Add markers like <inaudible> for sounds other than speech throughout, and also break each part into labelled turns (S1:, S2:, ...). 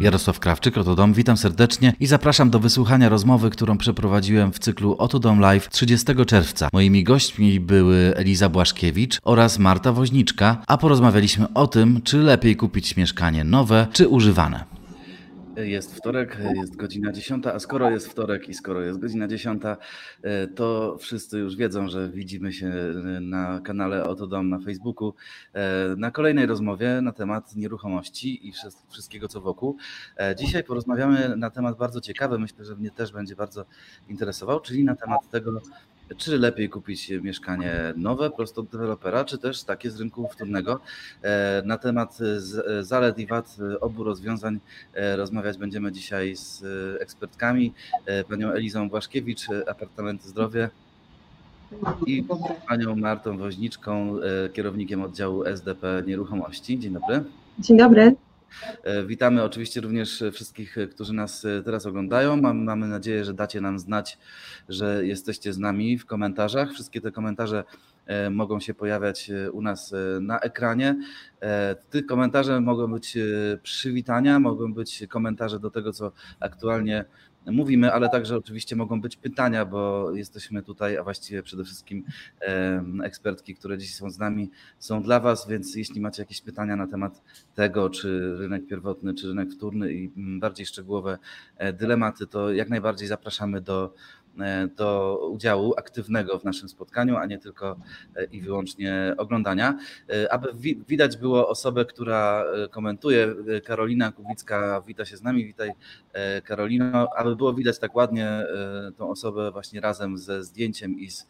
S1: Jarosław Krawczyk, Oto Dom. Witam serdecznie i zapraszam do wysłuchania rozmowy, którą przeprowadziłem w cyklu Oto Dom Live 30 czerwca. Moimi gośćmi były Eliza Błaszkiewicz oraz Marta Woźniczka, a porozmawialiśmy o tym, czy lepiej kupić mieszkanie nowe czy używane. Jest wtorek, jest godzina 10, a skoro jest wtorek i skoro jest godzina 10, to wszyscy już wiedzą, że widzimy się na kanale Oto Dom na Facebooku na kolejnej rozmowie na temat nieruchomości i wszystkiego co wokół. Dzisiaj porozmawiamy na temat bardzo ciekawy, myślę, że mnie też będzie bardzo interesował, czyli na temat tego, czy lepiej kupić mieszkanie nowe prosto od dewelopera, czy też takie z rynku wtórnego. E, na temat zalet i wad obu rozwiązań e, rozmawiać będziemy dzisiaj z ekspertkami, e, panią Elizą Błaszkiewicz, Apartamenty Zdrowie i panią Martą Woźniczką, kierownikiem oddziału SDP Nieruchomości. Dzień dobry.
S2: Dzień dobry.
S1: E, witamy oczywiście również wszystkich, którzy nas e, teraz oglądają. mamy nadzieję, że dacie nam znać, że jesteście z nami w komentarzach. Wszystkie te komentarze e, mogą się pojawiać u nas na ekranie. Te komentarze mogą być przywitania, mogą być komentarze do tego, co aktualnie mówimy, ale także oczywiście mogą być pytania, bo jesteśmy tutaj, a właściwie przede wszystkim ekspertki, które dziś są z nami, są dla Was, więc jeśli macie jakieś pytania na temat tego, czy rynek pierwotny, czy rynek wtórny i mm, bardziej szczegółowe e, dylematy, to jak najbardziej zapraszamy do do udziału aktywnego w naszym spotkaniu, a nie tylko e, i wyłącznie oglądania. E, aby widać było osobę, która komentuje, Karolina Kubicka wita się z nami, witaj Karolino, aby było widać tak ładnie tą osobę właśnie razem ze zdjęciem i z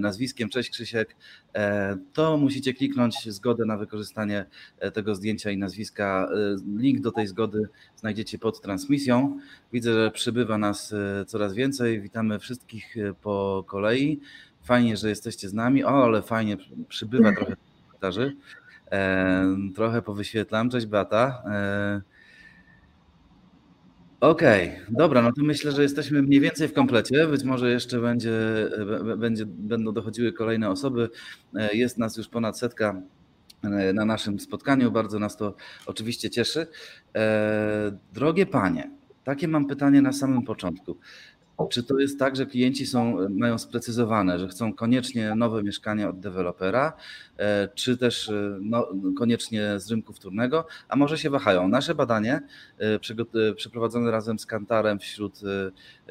S1: nazwiskiem. Cześć Krzysiek, to musicie kliknąć zgodę na wykorzystanie tego zdjęcia i nazwiska. Link do tej zgody znajdziecie pod transmisją. Widzę, że przybywa nas coraz więcej. Witamy wszystkich e, po kolei. Fajnie, że jesteście z nami. O, ale fajnie, przybywa <laughs> trochę komentarzy. E, trochę powyświetlam. Cześć Bata. E, Okej, okay, dobra, no to myślę, że jesteśmy mniej więcej w komplecie. Być może jeszcze będzie, będzie, będą dochodziły kolejne osoby. Jest nas już ponad setka na naszym spotkaniu. Bardzo nas to oczywiście cieszy. Drogie panie, takie mam pytanie na samym początku. Czy to jest tak, że klienci są, mają sprecyzowane, że chcą koniecznie nowe mieszkanie od dewelopera, e, czy też e, no, koniecznie z rynku wtórnego, a może się wahają? Nasze badanie e, przeprowadzone razem z Kantarem wśród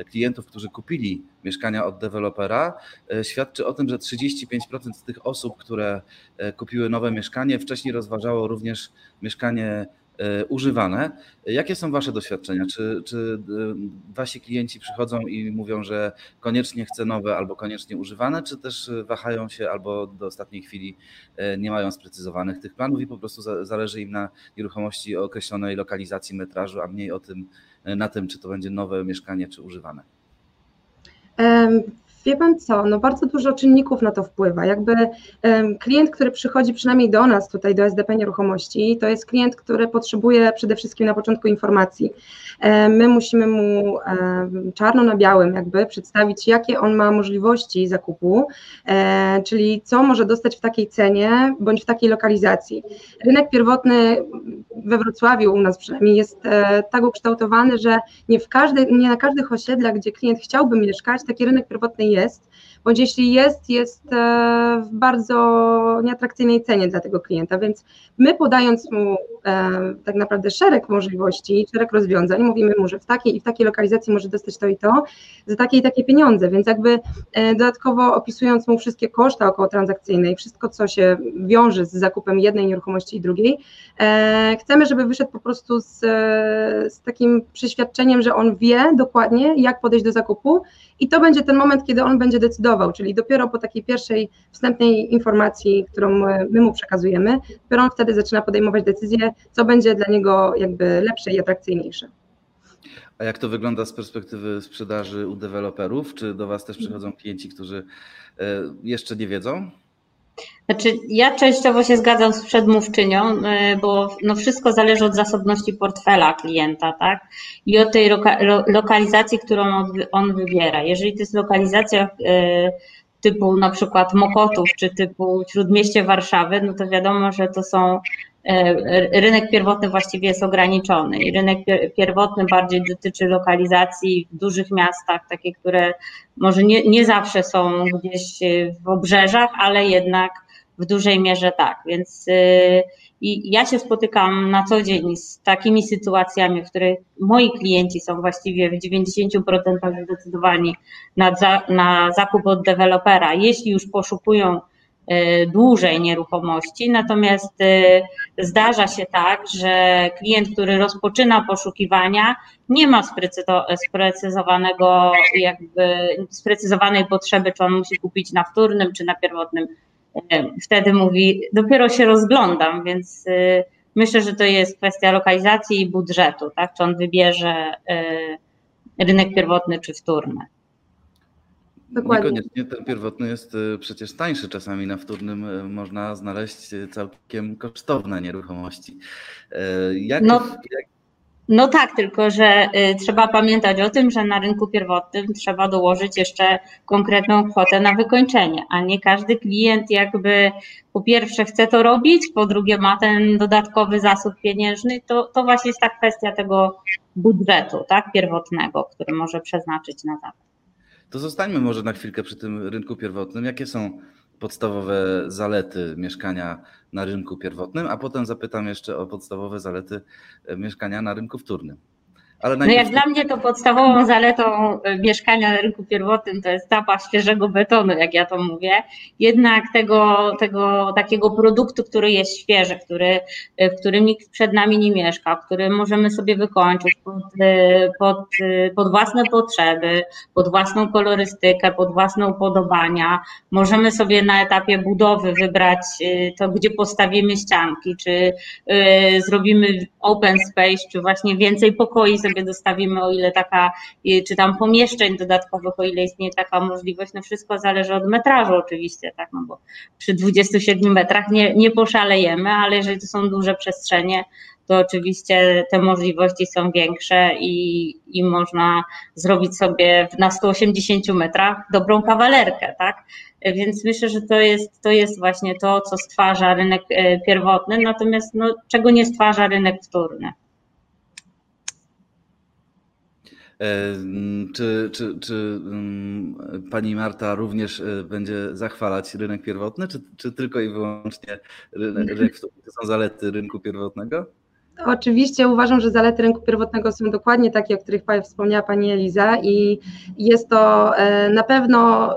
S1: klientów, którzy kupili mieszkania od dewelopera, świadczy o tym, że 35% z tych osób, które kupiły nowe mieszkanie, wcześniej rozważało również mieszkanie używane. Jakie są Wasze doświadczenia? Czy, czy e, Wasi klienci przychodzą i mówią, że koniecznie chce nowe albo koniecznie używane, czy też wahają się albo do ostatniej chwili e, nie mają sprecyzowanych tych planów i po prostu zależy im na nieruchomości o określonej lokalizacji metrażu, a mniej o tym, na tym, czy to będzie nowe mieszkanie, czy używane?
S2: Wie pan co, no bardzo dużo czynników na to wpływa. Jakby um, klient, który przychodzi przynajmniej do nas tutaj, do SDP Nieruchomości, to jest klient, który potrzebuje przede wszystkim na początku informacji. Um, my musimy mu um, czarno na białym jakby przedstawić, jakie on ma możliwości zakupu, e, czyli co może dostać w takiej cenie bądź w takiej lokalizacji. Rynek pierwotny we Wrocławiu u nas przynajmniej jest e, tak ukształtowany, że nie, w każdej, nie na każdych osiedlach, gdzie klient chciałby mieszkać, taki rynek pierwotny jest, bądź jeśli jest, jest e, w bardzo nieatrakcyjnej cenie dla tego klienta, więc my podając mu e, tak naprawdę szereg możliwości, szereg rozwiązań, mówimy mu, że w takiej i w takiej lokalizacji może dostać to i to, za takie i takie pieniądze, więc jakby e, dodatkowo opisując mu wszystkie koszta około transakcyjne i wszystko, co się wiąże z zakupem jednej nieruchomości i drugiej, chcemy, żeby wyszedł po prostu z, z takim przeświadczeniem, że on wie dokładnie, jak podejść do zakupu i to będzie ten moment, kiedy on będzie decydował, czyli dopiero po takiej pierwszej wstępnej informacji, którą my mu przekazujemy, dopiero on wtedy zaczyna podejmować decyzję, co będzie dla niego jakby lepsze i atrakcyjniejsze.
S1: A jak to wygląda z perspektywy sprzedaży u deweloperów? Czy do Was też przychodzą klienci, którzy e, jeszcze nie wiedzą?
S3: Znaczy, ja częściowo się zgadzam z przedmówczynią, e, bo no wszystko zależy od zasobności portfela klienta, tak? I od tej loka lokalizacji, którą on wybiera. Jeżeli to jest lokalizacja, e, typu na przykład Mokotów czy typu Śródmieście Warszawy, no to wiadomo, że to są rynek pierwotny właściwie jest ograniczony i rynek pierwotny bardziej dotyczy lokalizacji w dużych miastach, takie, które może nie, nie zawsze są gdzieś w obrzeżach, ale jednak w dużej mierze tak. Więc y, i ja się spotykam na co dzień z takimi sytuacjami, w których moi klienci są właściwie w 90% zdecydowani na, za, na zakup od dewelopera, jeśli już poszukują dłużej nieruchomości. Natomiast y, zdarza się tak, że klient, który rozpoczyna poszukiwania, nie ma sprecyzowanego, jakby sprecyzowanej potrzeby, czy on musi kupić na wtórnym, czy na pierwotnym wtedy mówi, dopiero się rozglądam, więc myślę, że to jest kwestia lokalizacji i budżetu, tak? Czy on wybierze rynek pierwotny czy wtórny.
S1: Dokładnie. Niekoniecznie ten pierwotny jest y, przecież tańszy. Czasami na wtórnym można znaleźć całkiem kosztowne nieruchomości.
S3: Jak, no, jak, no tak, tylko że y, trzeba pamiętać o tym, że na rynku pierwotnym trzeba dołożyć jeszcze konkretną kwotę na wykończenie, a nie każdy klient jakby po pierwsze chce to robić, po drugie ma ten dodatkowy zasób pieniężny, to, to właśnie jest ta kwestia tego budżetu, tak, pierwotnego, który może przeznaczyć na zakup.
S1: To zostańmy może na chwilkę przy tym rynku pierwotnym. Jakie są podstawowe zalety mieszkania na rynku pierwotnym, a potem zapytam jeszcze o podstawowe zalety mieszkania na rynku wtórnym.
S3: Ale najpierw... No jak dla mnie to podstawową zaletą e, mieszkania na rynku pierwotnym to jest tapa świeżego betonu, jak ja to mówię. Jednak tego, tego takiego produktu, który jest świeży, który, e, w którym nikt przed nami nie mieszka, który możemy sobie wykończyć pod, e, pod, pod własne potrzeby, pod własną kolorystykę, pod własne upodobania. Możemy sobie na etapie budowy wybrać to, gdzie postawimy ścianki, czy zrobimy open space, czy właśnie więcej pokoi sobie sobie dostawimy, o ile taka, czy tam pomieszczeń dodatkowych, o ile istnieje taka możliwość, no wszystko zależy od metrażu oczywiście, tak, no bo przy 27 metrach nie, nie poszalejemy, ale jeżeli to są duże przestrzenie, to oczywiście te możliwości są większe i, i można zrobić sobie na 180 metrach dobrą kawalerkę, tak? Więc myślę, że to jest, to jest właśnie to, co stwarza rynek e, pierwotny, natomiast no, czego nie stwarza rynek wtórny.
S1: E, czy, czy, czy pani Marta również e, będzie zachwalać rynek pierwotny, czy, czy tylko i wyłącznie <laughs> rynek, rynek to są zalety rynku pierwotnego?
S2: Oczywiście uważam, że zalety rynku pierwotnego są dokładnie takie, o których wspomniała Pani Eliza i jest to e, na pewno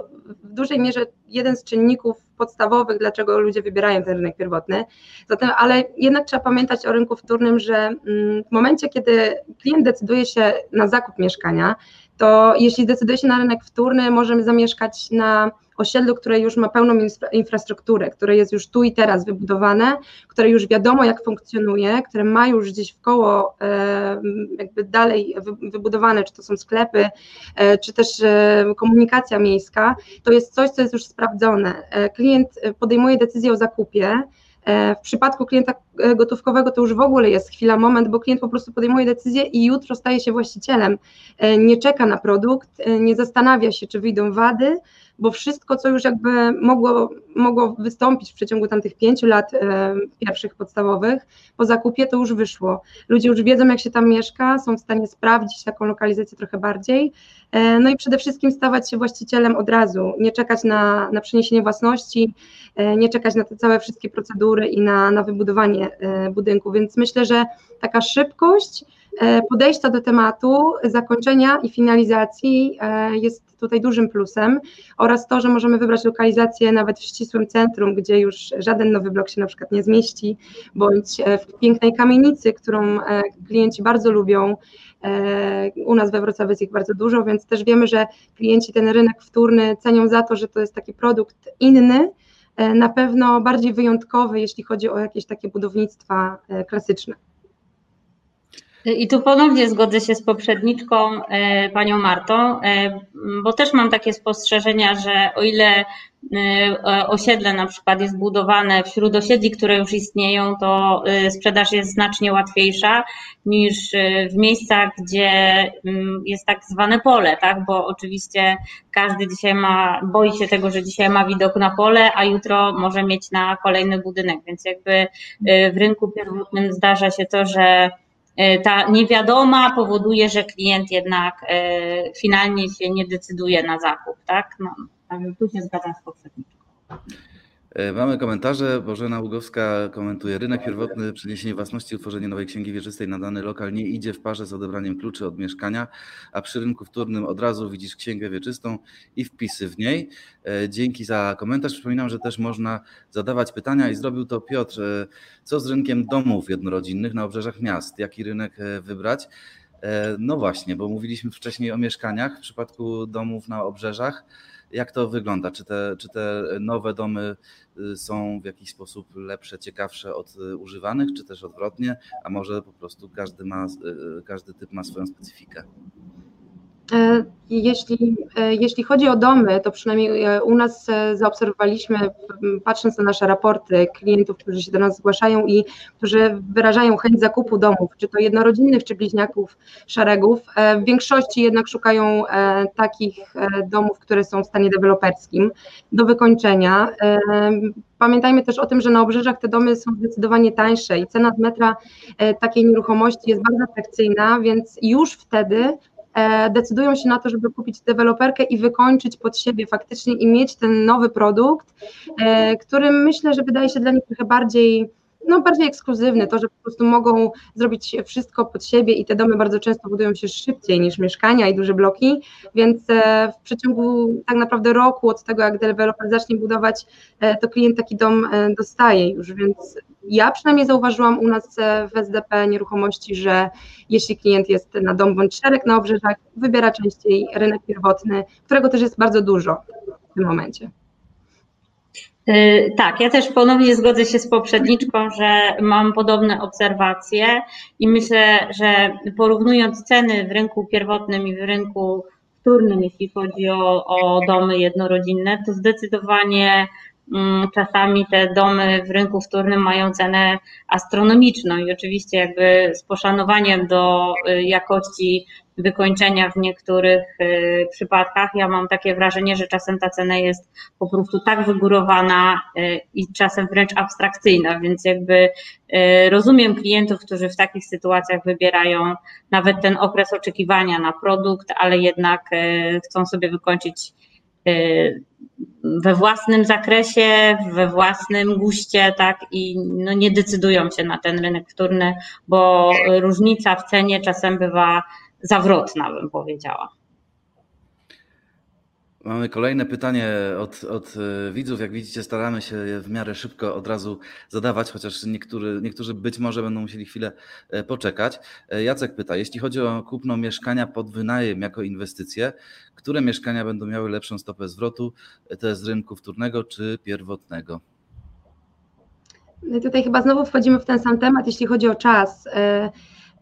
S2: w dużej mierze jeden z czynników podstawowych, dlaczego ludzie wybierają ten rynek pierwotny. Zatem, ale jednak trzeba pamiętać o rynku wtórnym, że mm, w momencie, kiedy klient decyduje się na zakup mieszkania, to jeśli decyduje się na rynek wtórny, możemy zamieszkać na osiedlu, które już ma pełną infrastrukturę, które jest już tu i teraz wybudowane, które już wiadomo jak funkcjonuje, które ma już gdzieś w koło e, jakby dalej wybudowane, czy to są sklepy, e, czy też e, komunikacja miejska, to jest coś, co jest już sprawdzone. Klient podejmuje decyzję o zakupie, w przypadku klienta gotówkowego to już w ogóle jest chwila, moment, bo klient po prostu podejmuje decyzję i jutro staje się właścicielem. Nie czeka na produkt, nie zastanawia się, czy wyjdą wady, bo wszystko, co już jakby mogło, mogło wystąpić w przeciągu tamtych pięciu lat e, pierwszych podstawowych, po zakupie to już wyszło. Ludzie już wiedzą, jak się tam mieszka, są w stanie sprawdzić taką lokalizację trochę bardziej, e, no i przede wszystkim stawać się właścicielem od razu, nie czekać na, na przeniesienie własności, e, nie czekać na te całe wszystkie procedury i na, na wybudowanie budynku, więc myślę, że taka szybkość, E, podejścia do tematu, zakończenia i finalizacji e, jest tutaj dużym plusem oraz to, że możemy wybrać lokalizację nawet w ścisłym centrum, gdzie już żaden nowy blok się na przykład nie zmieści, bądź e, w pięknej kamienicy, którą klienci bardzo lubią. U nas we Wrocławiu jest ich bardzo dużo, więc też wiemy, że klienci ten rynek wtórny cenią za to, że to jest taki produkt inny, na pewno bardziej wyjątkowy, jeśli chodzi o jakieś takie budownictwa klasyczne.
S3: I tu ponownie zgodzę się z poprzedniczką, e, panią Martą, e, bo też mam takie spostrzeżenia, że o ile e, osiedle na przykład jest budowane wśród osiedli, które już istnieją, to sprzedaż jest znacznie łatwiejsza niż w miejscach, gdzie mm, jest tak zwane pole, tak? Bo oczywiście każdy dzisiaj ma, boi się tego, że dzisiaj ma widok na pole, a jutro może mieć na kolejny budynek, więc jakby w rynku pierwotnym zdarza się to, że ta niewiadoma powoduje, że klient jednak e, finalnie się nie decyduje na zakup, tak? No, tu się zgadzam z poprzedniczką.
S1: E, mamy komentarze. Bożena Ługowska komentuje. Rynek pierwotny, przeniesienie własności, utworzenie nowej księgi wieczystej na dany lokal nie idzie w parze z odebraniem kluczy od mieszkania, a przy rynku wtórnym od razu widzisz księgę wieczystą i wpisy w niej. E, dzięki za komentarz. Przypominam, że też można zadawać pytania i zrobił to Piotr. E, co z rynkiem domów jednorodzinnych na obrzeżach miast? Jaki rynek wybrać? No właśnie, bo mówiliśmy wcześniej o mieszkaniach w przypadku domów na obrzeżach. Jak to wygląda? Czy te, czy te nowe domy są w jakiś sposób lepsze, ciekawsze od y, używanych, czy też odwrotnie? A może po prostu każdy, ma, y, każdy typ ma swoją specyfikę?
S2: E, jeśli, e, jeśli chodzi o domy, to przynajmniej e, u nas zaobserwowaliśmy, patrząc na nasze raporty klientów, którzy się do nas zgłaszają i którzy wyrażają chęć zakupu domów, czy to jednorodzinnych, czy bliźniaków, szeregów, w większości jednak szukają takich domów, które są w stanie deweloperskim do wykończenia. Pamiętajmy też o tym, że na obrzeżach te domy są zdecydowanie tańsze i cena metra takiej nieruchomości jest bardzo atrakcyjna, więc już wtedy decydują się na to, żeby kupić deweloperkę i wykończyć pod siebie faktycznie i mieć ten nowy produkt, e, który myślę, że wydaje się dla nich trochę bardziej no, bardziej ekskluzywny, to, że po prostu mogą zrobić wszystko pod siebie i te domy bardzo często budują się szybciej niż mieszkania i duże bloki, więc e, w przeciągu tak naprawdę roku od tego, jak deweloper zacznie budować, to klient taki dom dostaje już, więc ja przynajmniej zauważyłam u nas w SDP nieruchomości, że jeśli klient jest na dom bądź szereg na obrzeżach, wybiera częściej rynek pierwotny, którego też jest bardzo dużo w tym momencie.
S3: Y, tak, ja też ponownie zgodzę się z poprzedniczką, że mam podobne obserwacje i myślę, że porównując ceny w rynku pierwotnym i w rynku wtórnym, jeśli chodzi o, o domy jednorodzinne, to zdecydowanie Mm, czasami te domy w rynku wtórnym mają cenę astronomiczną i oczywiście jakby z poszanowaniem do y, jakości wykończenia w niektórych y, przypadkach. Ja mam takie wrażenie, że czasem ta cena jest po prostu tak wygórowana y, i czasem wręcz abstrakcyjna, więc jakby rozumiem klientów, którzy w takich sytuacjach wybierają nawet ten okres oczekiwania na produkt, ale jednak chcą sobie wykończyć we własnym zakresie, we własnym guście, tak, i no nie decydują się na ten rynek wtórny, bo różnica w cenie czasem bywa zawrotna, bym powiedziała.
S1: Mamy kolejne pytanie od, od e, widzów. Jak widzicie, staramy się je w miarę szybko od razu zadawać, chociaż niektóry, niektórzy być może będą musieli chwilę e, poczekać. E, Jacek pyta, jeśli chodzi o kupno mieszkania pod wynajem jako inwestycję, które mieszkania będą miały lepszą stopę zwrotu, to z rynku wtórnego czy pierwotnego?
S2: No i tutaj chyba znowu wchodzimy w ten sam temat, jeśli chodzi o czas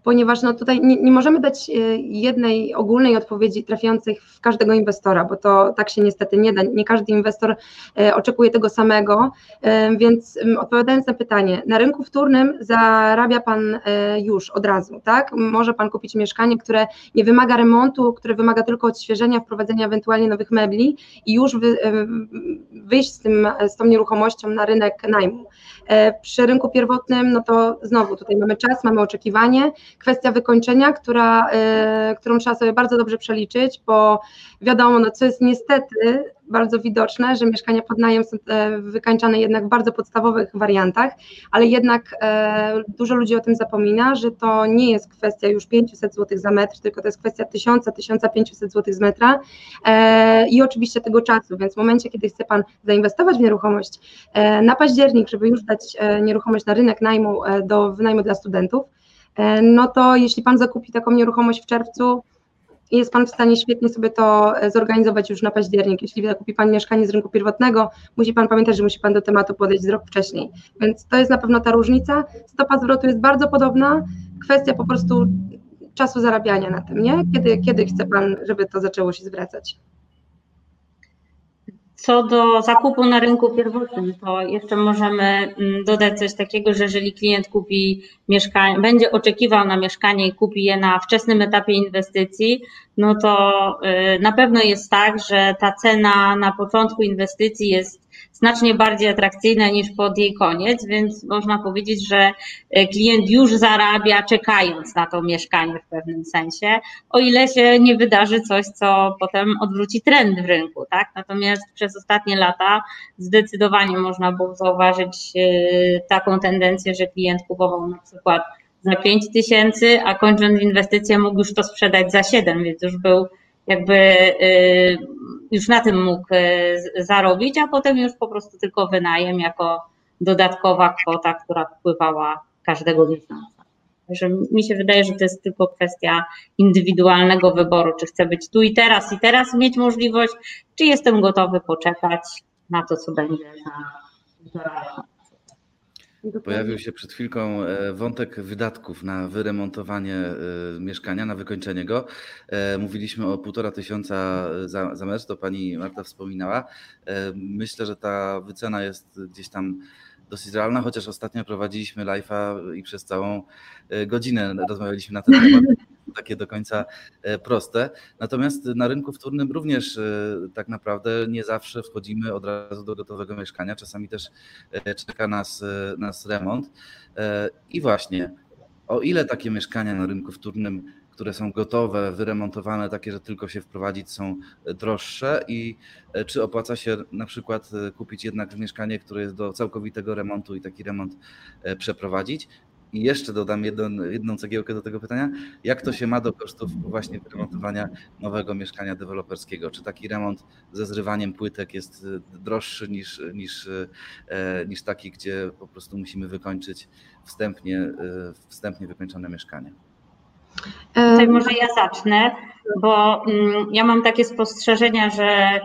S2: ponieważ no tutaj nie, nie, możemy dać e, jednej ogólnej odpowiedzi trafiającej w każdego inwestora, bo to tak się niestety nie da. Nie każdy inwestor e, oczekuje tego samego, e, więc odpowiadając na pytanie, na rynku wtórnym zarabia Pan już od razu, tak? Może Pan kupić mieszkanie, które nie wymaga remontu, które wymaga tylko odświeżenia, wprowadzenia ewentualnie nowych mebli i już wy, wyjść z, tym, z tą nieruchomością na rynek najmu. Przy rynku pierwotnym, no to znowu tutaj mamy czas, mamy oczekiwanie, kwestia wykończenia, która, e, którą trzeba sobie bardzo dobrze przeliczyć, bo wiadomo, no co jest niestety bardzo widoczne, że mieszkania pod najem są e, wykańczane jednak w bardzo podstawowych wariantach, ale jednak e, dużo ludzi o tym zapomina, że to nie jest kwestia już 500 zł za metr, tylko to jest kwestia 1000-1500 zł z metra i oczywiście tego czasu, więc w momencie, kiedy chce Pan zainwestować w nieruchomość na październik, żeby już dać nieruchomość na rynek najmu do wynajmu dla studentów, E, no to jeśli Pan zakupi taką nieruchomość w czerwcu, jest Pan w stanie świetnie sobie to e, zorganizować już na październik. Jeśli zakupi Pan mieszkanie z rynku pierwotnego, musi Pan pamiętać, że musi Pan do tematu podejść z rok wcześniej. Więc to jest na pewno ta różnica. Stopa zwrotu jest bardzo podobna. Kwestia po prostu czasu zarabiania na tym, nie? Kiedy, kiedy chce Pan, żeby to zaczęło się zwracać?
S3: Co do zakupu na rynku pierwotnym, to jeszcze możemy mm, dodać coś takiego, że jeżeli klient kupi mieszkanie, będzie oczekiwał na mieszkanie i kupi je na wczesnym etapie inwestycji, no to y, na pewno jest tak, że ta cena na początku inwestycji jest znacznie bardziej atrakcyjna niż pod jej koniec, więc można powiedzieć, że e, klient już zarabia czekając na to mieszkanie w pewnym sensie, o ile się nie wydarzy coś, co potem odwróci trend w rynku, tak? Natomiast przez ostatnie lata zdecydowanie można było zauważyć e, taką tendencję, że klient kupował na przykład za 5 tysięcy, a kończąc inwestycję mógł już to sprzedać za 7, więc już był jakby y, już na tym mógł y, zarobić, a potem już po prostu tylko wynajem jako dodatkowa kwota, która wpływała każdego miesiąca. Także mi się wydaje, że to jest tylko kwestia indywidualnego wyboru, czy chcę być tu i teraz i teraz mieć możliwość, czy jestem gotowy poczekać na to, co będzie za, za
S1: Pojawił się przed chwilką e, wątek wydatków na wyremontowanie e, mieszkania, na wykończenie go. E, mówiliśmy o półtora tysiąca za, za mecz, to pani Marta wspominała. Myślę, że ta wycena jest gdzieś tam dosyć realna, chociaż ostatnio prowadziliśmy live'a i przez całą godzinę rozmawialiśmy na ten temat <laughs> takie do końca e, proste. Natomiast na rynku wtórnym również e, tak naprawdę nie zawsze wchodzimy od razu do gotowego mieszkania. Czasami też e, czeka nas, nas remont. I właśnie, o ile takie mieszkania na rynku wtórnym które są gotowe, wyremontowane, takie, że tylko się wprowadzić, są droższe i czy opłaca się na przykład kupić jednak mieszkanie, które jest do całkowitego remontu i taki remont przeprowadzić, i jeszcze dodam jedną, jedną cegiełkę do tego pytania. Jak to się ma do kosztów właśnie wyremontowania nowego mieszkania deweloperskiego? Czy taki remont ze zrywaniem płytek jest e, droższy niż, niż, e, niż taki, gdzie po prostu musimy wykończyć wstępnie, e, wstępnie wykończone mieszkanie?
S3: Tutaj może ja zacznę, bo mm, ja mam takie spostrzeżenia, że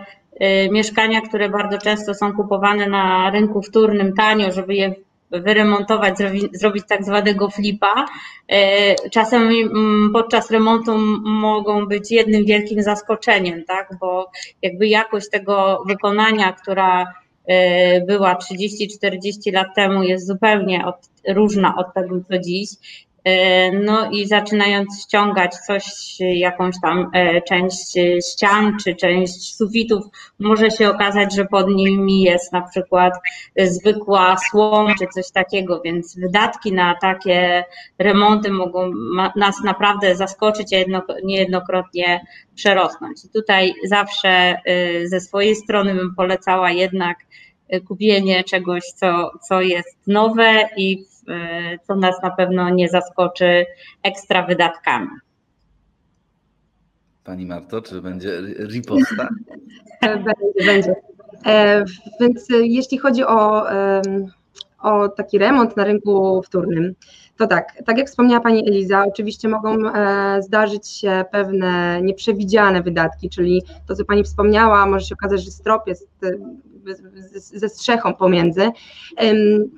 S3: mieszkania, które bardzo często są kupowane na rynku wtórnym tanio, żeby je wyremontować, zrobić tak zwanego flipa. E, czasem podczas remontu mogą być jednym wielkim zaskoczeniem, tak? bo jakby jakość tego wykonania, która e, była 30-40 lat temu, jest zupełnie od, różna od tego, co dziś. E, no i zaczynając ściągać coś, jakąś tam e, część ścian czy część sufitów, może się okazać, że pod nimi jest na przykład zwykła słom czy coś takiego, więc wydatki na takie remonty mogą nas naprawdę zaskoczyć, a niejednokrotnie przerosnąć. I tutaj zawsze e, ze swojej strony bym polecała jednak kupienie czegoś, co, co jest nowe i E, co nas na pewno nie zaskoczy ekstra wydatkami.
S1: Pani Marto, czy będzie riposta?
S2: będzie, <laughs> będzie. E, więc jeśli chodzi o, o taki remont na rynku wtórnym, to tak, tak jak wspomniała Pani Eliza, oczywiście mogą e, zdarzyć się pewne nieprzewidziane wydatki, czyli to, co Pani wspomniała, może się okazać, że strop jest ze strzechą pomiędzy.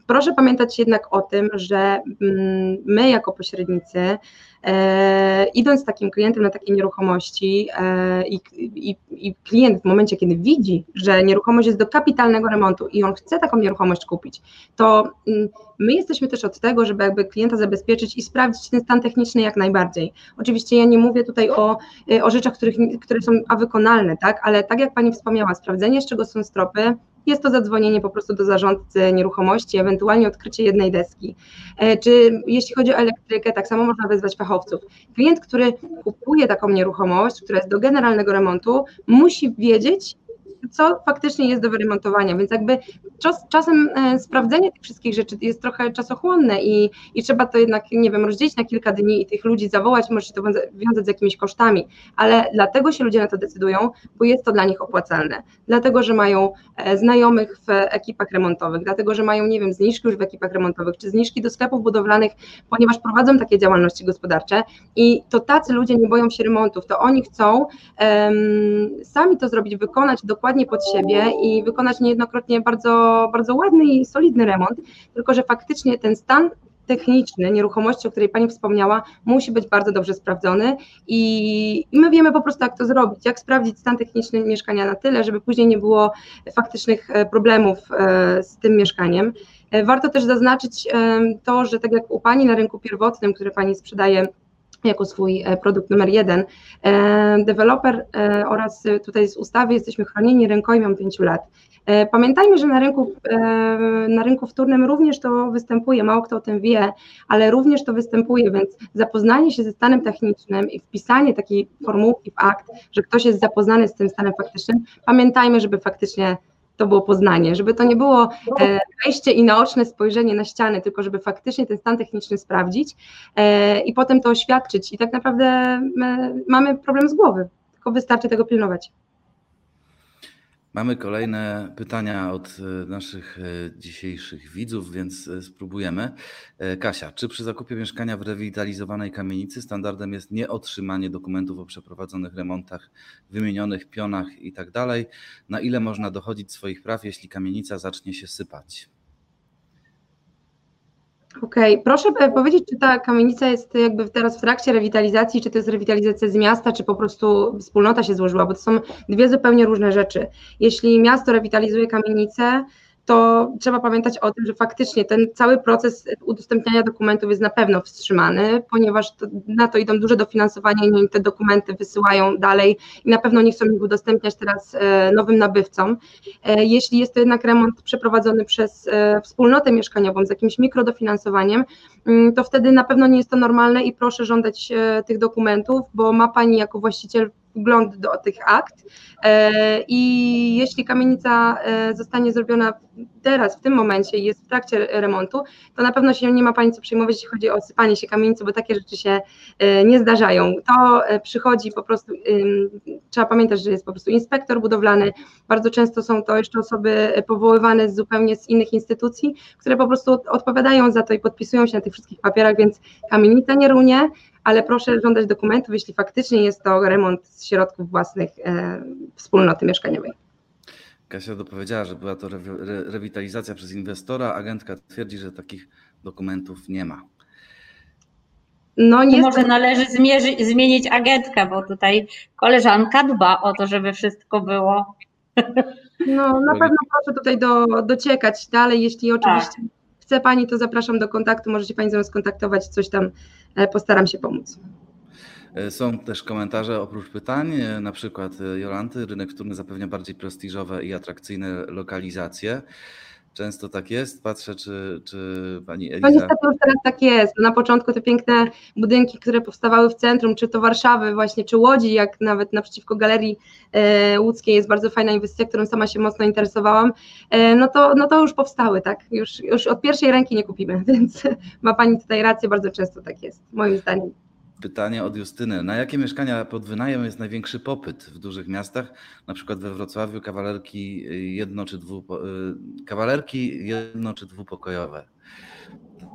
S2: Proszę pamiętać jednak o tym, że mm, my jako pośrednicy E, idąc z takim klientem na takiej nieruchomości e, i, i, i, klient w momencie, kiedy widzi, że nieruchomość jest do kapitalnego remontu i on chce taką nieruchomość kupić, to mm, my jesteśmy też od tego, żeby jakby klienta zabezpieczyć i sprawdzić ten stan techniczny jak najbardziej. Oczywiście ja nie mówię tutaj o, e, o rzeczach, których, które są awykonalne, tak, ale tak jak Pani wspomniała, sprawdzenie z czego są stropy, jest to zadzwonienie po prostu do zarządcy nieruchomości, ewentualnie odkrycie jednej deski. E, czy jeśli chodzi o elektrykę, tak samo można wezwać fachowców. Klient, który kupuje taką nieruchomość, która jest do generalnego remontu, musi wiedzieć, co faktycznie jest do wyremontowania, więc jakby czas, czasem e, sprawdzenie tych wszystkich rzeczy jest trochę czasochłonne i, i trzeba to jednak, nie wiem, rozdzielić na kilka dni i tych ludzi zawołać, może się to wiązać z jakimiś kosztami, ale dlatego się ludzie na to decydują, bo jest to dla nich opłacalne, dlatego, że mają e, znajomych w ekipach remontowych, dlatego, że mają, nie wiem, zniżki już w ekipach remontowych, czy zniżki do sklepów budowlanych, ponieważ prowadzą takie działalności gospodarcze i to tacy ludzie nie boją się remontów, to oni chcą um, sami to zrobić, wykonać dokładnie dokładnie pod siebie i wykonać niejednokrotnie bardzo, bardzo ładny i solidny remont, tylko że faktycznie ten stan techniczny nieruchomości, o której Pani wspomniała, musi być bardzo dobrze sprawdzony i, i my wiemy po prostu, jak to zrobić, jak sprawdzić stan techniczny mieszkania na tyle, żeby później nie było faktycznych e, problemów e, z tym mieszkaniem. E, warto też zaznaczyć to, że tak jak u Pani na rynku pierwotnym, który Pani sprzedaje jako swój produkt numer jeden. Deweloper oraz tutaj z ustawy jesteśmy chronieni rękojmią 5 lat. E, pamiętajmy, że na rynku, e, na rynku wtórnym również to występuje, mało kto o tym wie, ale również to występuje, więc zapoznanie się ze stanem technicznym i wpisanie takiej formułki w akt, że ktoś jest zapoznany z tym stanem faktycznym, pamiętajmy, żeby faktycznie to było poznanie, żeby to nie było e, wejście i naoczne spojrzenie na ściany, tylko żeby faktycznie ten stan techniczny sprawdzić i potem to oświadczyć. I tak naprawdę mamy problem z głowy, tylko wystarczy tego pilnować.
S1: Mamy kolejne pytania od e, naszych e, dzisiejszych widzów, więc e, spróbujemy. Kasia, czy przy zakupie mieszkania w rewitalizowanej kamienicy standardem jest nieotrzymanie dokumentów o przeprowadzonych remontach, wymienionych pionach itd.? Tak Na ile można dochodzić swoich praw, jeśli kamienica zacznie się sypać?
S2: Okej, okay. proszę powiedzieć, czy ta kamienica jest jakby teraz w trakcie rewitalizacji, czy to jest rewitalizacja z miasta, czy po prostu wspólnota się złożyła, bo to są dwie zupełnie różne rzeczy. Jeśli miasto rewitalizuje kamienicę, to trzeba pamiętać o tym, że faktycznie ten cały proces udostępniania dokumentów jest na pewno wstrzymany, ponieważ to, na to idą duże dofinansowania i oni te dokumenty wysyłają dalej i na pewno nie chcą ich udostępniać teraz e, nowym nabywcom. E, jeśli jest to jednak remont przeprowadzony przez e, wspólnotę mieszkaniową z jakimś mikrodofinansowaniem, mm, to wtedy na pewno nie jest to normalne i proszę żądać tych dokumentów, bo ma Pani jako właściciel wgląd do tych akt. E, i jeśli kamienica e, zostanie zrobiona teraz, w tym momencie i jest w trakcie remontu, to na pewno się nie ma Pani co przejmować, jeśli chodzi o sypanie się kamienicy, bo takie rzeczy się e, nie zdarzają. To przychodzi po prostu, trzeba pamiętać, że jest po prostu inspektor budowlany, bardzo często są to jeszcze osoby powoływane zupełnie z innych instytucji, które po prostu odpowiadają za to i podpisują się na tych wszystkich papierach, więc kamienica nie runie, ale proszę żądać dokumentów, jeśli faktycznie jest to remont z środków własnych e, wspólnoty mieszkaniowej.
S1: Kasia dopowiedziała, że była to re, re, rewitalizacja przez inwestora. Agentka twierdzi, że takich dokumentów nie ma.
S3: No nie może należy zmierzy, zmienić agentkę, bo tutaj koleżanka dba o to, żeby wszystko było.
S2: No na pewno proszę tutaj do, dociekać dalej, jeśli oczywiście tak. Chce Pani, to zapraszam do kontaktu, możecie Pani ze mną skontaktować, coś tam E, postaram się pomóc.
S1: E, są też komentarze oprócz pytań, e, na przykład Jolanty, rynek wtórny zapewnia bardziej prestiżowe i atrakcyjne lokalizacje. Często tak jest. Patrzę, czy, czy pani Eliza...
S2: No niestety już teraz tak jest. Na początku te piękne budynki, które powstawały w centrum, czy to Warszawy właśnie, czy Łodzi, jak nawet naprzeciwko Galerii e, Łódzkiej jest bardzo fajna inwestycja, którą sama się mocno interesowałam, e, no, to, no to już powstały, tak? Już, już od pierwszej ręki nie kupimy, <laughs> więc ma pani tutaj rację, bardzo często tak jest, moim zdaniem.
S1: Pytanie od Justyny. Na jakie mieszkania pod wynajem jest największy popyt w dużych miastach? Na przykład we Wrocławiu kawalerki jedno czy dwu, y, kawalerki jedno czy dwupokojowe.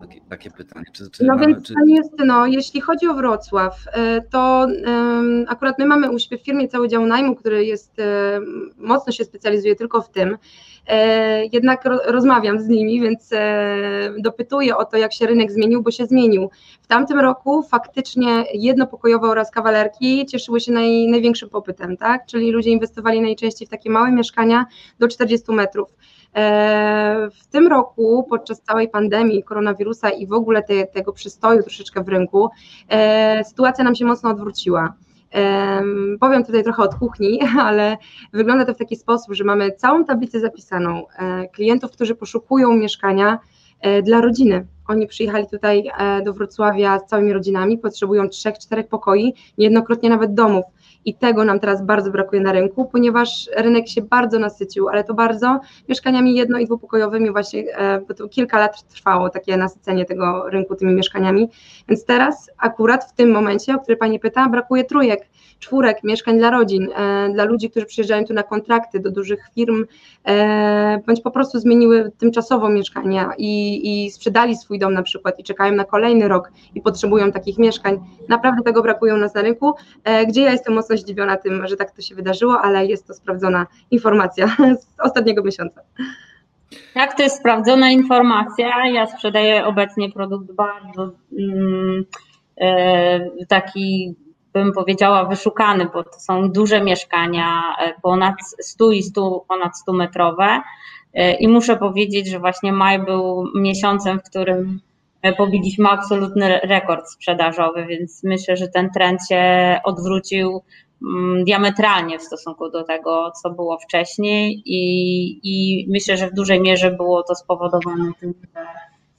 S1: Takie, takie pytanie.
S2: Czy, czy no mamy, więc czy... Pani Justyno, jeśli chodzi o Wrocław, y, to um, akurat my mamy u siebie w firmie cały dział najmu, który jest um, mocno się specjalizuje tylko w tym. E, jednak rozmawiam z nimi, więc e, dopytuję o to, jak się rynek zmienił, bo się zmienił. W tamtym roku faktycznie jednopokojowe oraz kawalerki cieszyły się naj, największym popytem, tak? Czyli ludzie inwestowali najczęściej w takie małe mieszkania do 40 metrów. E, w tym roku, podczas całej pandemii koronawirusa i w ogóle te, tego przystoju troszeczkę w rynku, sytuacja nam się mocno odwróciła. Powiem tutaj trochę od kuchni, <laughs> ale wygląda to w taki sposób, że mamy całą tablicę zapisaną e, klientów, którzy poszukują mieszkania e, dla rodziny. Oni przyjechali tutaj e, do Wrocławia z całymi rodzinami, potrzebują trzech, czterech pokoi, niejednokrotnie nawet domów i tego nam teraz bardzo brakuje na rynku, ponieważ rynek się bardzo nasycił, ale to bardzo mieszkaniami jedno- i dwupokojowymi właśnie, e, bo to kilka lat trwało takie nasycenie tego rynku tymi mieszkaniami, więc teraz akurat w tym momencie, o który Pani pyta, brakuje trójek, czwórek, mieszkań dla rodzin, e, dla ludzi, którzy przyjeżdżają tu na kontrakty do dużych firm, e, bądź po prostu zmieniły tymczasowo mieszkania i, i sprzedali swój dom na przykład i czekają na kolejny rok i potrzebują takich mieszkań. Naprawdę tego brakuje u nas na rynku, gdzie ja jestem mocno zdziwiona tym, że tak to się wydarzyło, ale jest to sprawdzona informacja <laughs> z ostatniego miesiąca.
S3: Tak, to jest sprawdzona informacja. Ja sprzedaję obecnie produkt bardzo mm, e, taki, bym powiedziała, wyszukany, bo to są duże mieszkania, e, ponad 100 i 100, ponad 100 metrowe. E, I muszę powiedzieć, że właśnie maj był miesiącem, w którym pobiliśmy absolutny rekord sprzedażowy, więc myślę, że ten trend się odwrócił diametralnie w stosunku do tego, co było wcześniej i, i myślę, że w dużej mierze było to spowodowane tym, że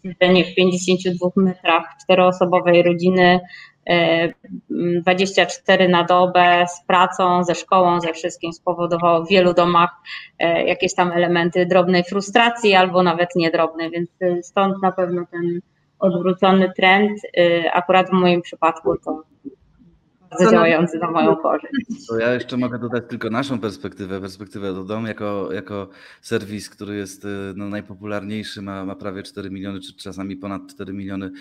S3: siedzenie w 52 metrach czteroosobowej rodziny 24 e, na dobę z pracą, ze szkołą, ze wszystkim spowodowało w wielu domach e, jakieś tam elementy drobnej frustracji albo nawet niedrobnej, więc stąd na pewno ten odwrócony trend. E, akurat w moim przypadku to działający na moją korzyść.
S1: To ja jeszcze mogę dodać tylko naszą perspektywę, perspektywę do domu jako, jako serwis, który jest y, no, najpopularniejszy, ma, ma prawie 4 miliony, czy czasami ponad 4 miliony y,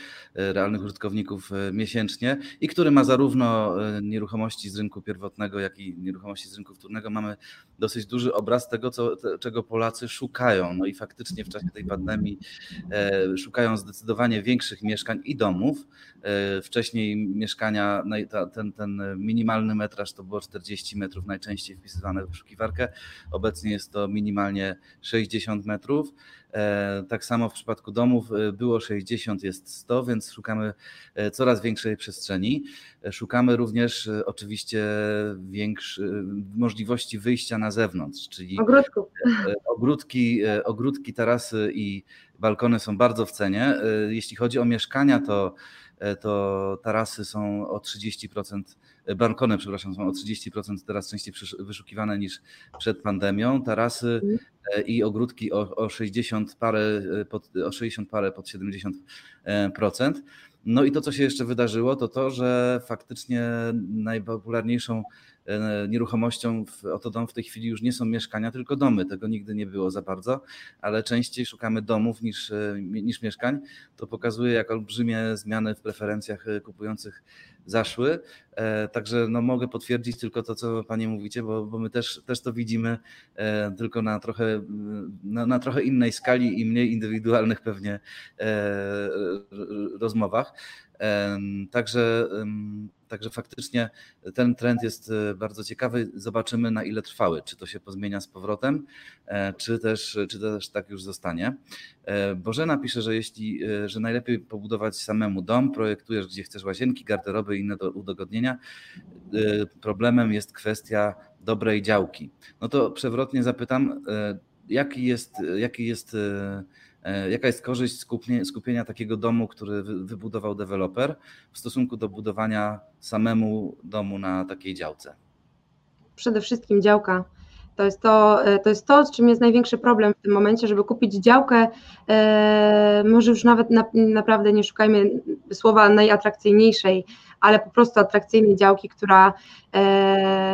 S1: realnych użytkowników y, miesięcznie i który ma zarówno nieruchomości z rynku pierwotnego, jak i nieruchomości z rynku wtórnego. Mamy dosyć duży obraz tego, co, czego Polacy szukają. No i faktycznie w czasie tej pandemii e, szukają zdecydowanie większych mieszkań i domów. E, wcześniej mieszkania, ten, ten ten minimalny metraż to było 40 metrów najczęściej wpisywane w wyszukiwarkę. Obecnie jest to minimalnie 60 metrów. E, tak samo w przypadku domów e, było 60, jest 100, więc szukamy e, coraz większej przestrzeni. Szukamy również oczywiście większej możliwości wyjścia na zewnątrz, czyli
S2: Ogródku.
S1: ogródki, ogródki, tarasy i balkony są bardzo w cenie. Jeśli chodzi o mieszkania, to to tarasy są o 30%, e, balkony, przepraszam, są o 30% teraz częściej wyszukiwane niż przed pandemią. Tarasy mhm. e, i ogródki o, o 60 parę, pod, o 60 parę pod 70%. No i to, co się jeszcze wydarzyło, to to, że faktycznie najpopularniejszą E, nieruchomością w Oto Dom w tej chwili już nie są mieszkania, tylko domy. Tego nigdy nie było za bardzo, ale częściej szukamy domów niż, e, niż mieszkań. To pokazuje, jak olbrzymie zmiany w preferencjach e, kupujących zaszły. Także no, mogę potwierdzić tylko to, co Panie mówicie, bo, bo my też, też to widzimy tylko na trochę, na, na trochę innej skali i mniej indywidualnych pewnie rozmowach. Także Także faktycznie ten trend jest e, bardzo ciekawy. Zobaczymy, na ile trwały. Czy to się pozmienia z powrotem, e, czy też, czy też tak już zostanie. E, Bożena pisze, że jeśli, że najlepiej pobudować samemu dom, projektujesz gdzie chcesz łazienki, garderoby i inne do udogodnienia. Problemem jest kwestia dobrej działki. No to przewrotnie zapytam, jaki jest, jaki jest jaka jest korzyść skupienia, takiego domu, który wybudował deweloper w stosunku do budowania samemu domu na takiej działce?
S2: Przede wszystkim działka. To jest to, e, to jest to, z czym jest największy problem w tym momencie, żeby kupić działkę. E, może już nawet na, naprawdę nie szukajmy słowa najatrakcyjniejszej, ale po prostu atrakcyjnej działki, która, e,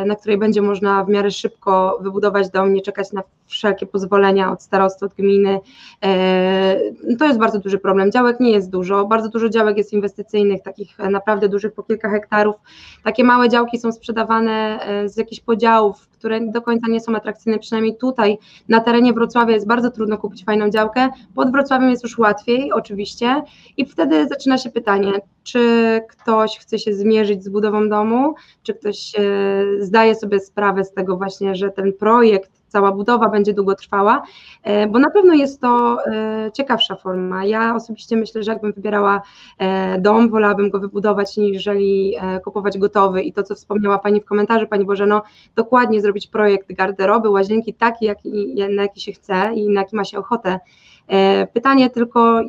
S2: na której będzie można w miarę szybko wybudować dom, nie czekać na wszelkie pozwolenia od starosty, od gminy. E, to jest bardzo duży problem. Działek nie jest dużo, bardzo dużo działek jest inwestycyjnych, takich naprawdę dużych po kilka hektarów. Takie małe działki są sprzedawane e, z jakichś podziałów, które do końca nie są atrakcyjne, przynajmniej tutaj na terenie Wrocławia jest bardzo trudno kupić fajną działkę. Pod Wrocławiem jest już łatwiej, oczywiście, i wtedy zaczyna się pytanie, czy ktoś chce się zmierzyć z budową domu, czy ktoś e, zdaje sobie sprawę z tego właśnie, że ten projekt, cała budowa będzie długo trwała, e, bo na pewno jest to e, ciekawsza forma. Ja osobiście myślę, że jakbym wybierała dom, wolałabym go wybudować, niżeli kupować gotowy i to, co wspomniała Pani w komentarzu, Pani Bożeno, dokładnie zrobić projekt garderoby, łazienki taki, jaki, na jaki się chce i na jaki ma się ochotę E, pytanie tylko e,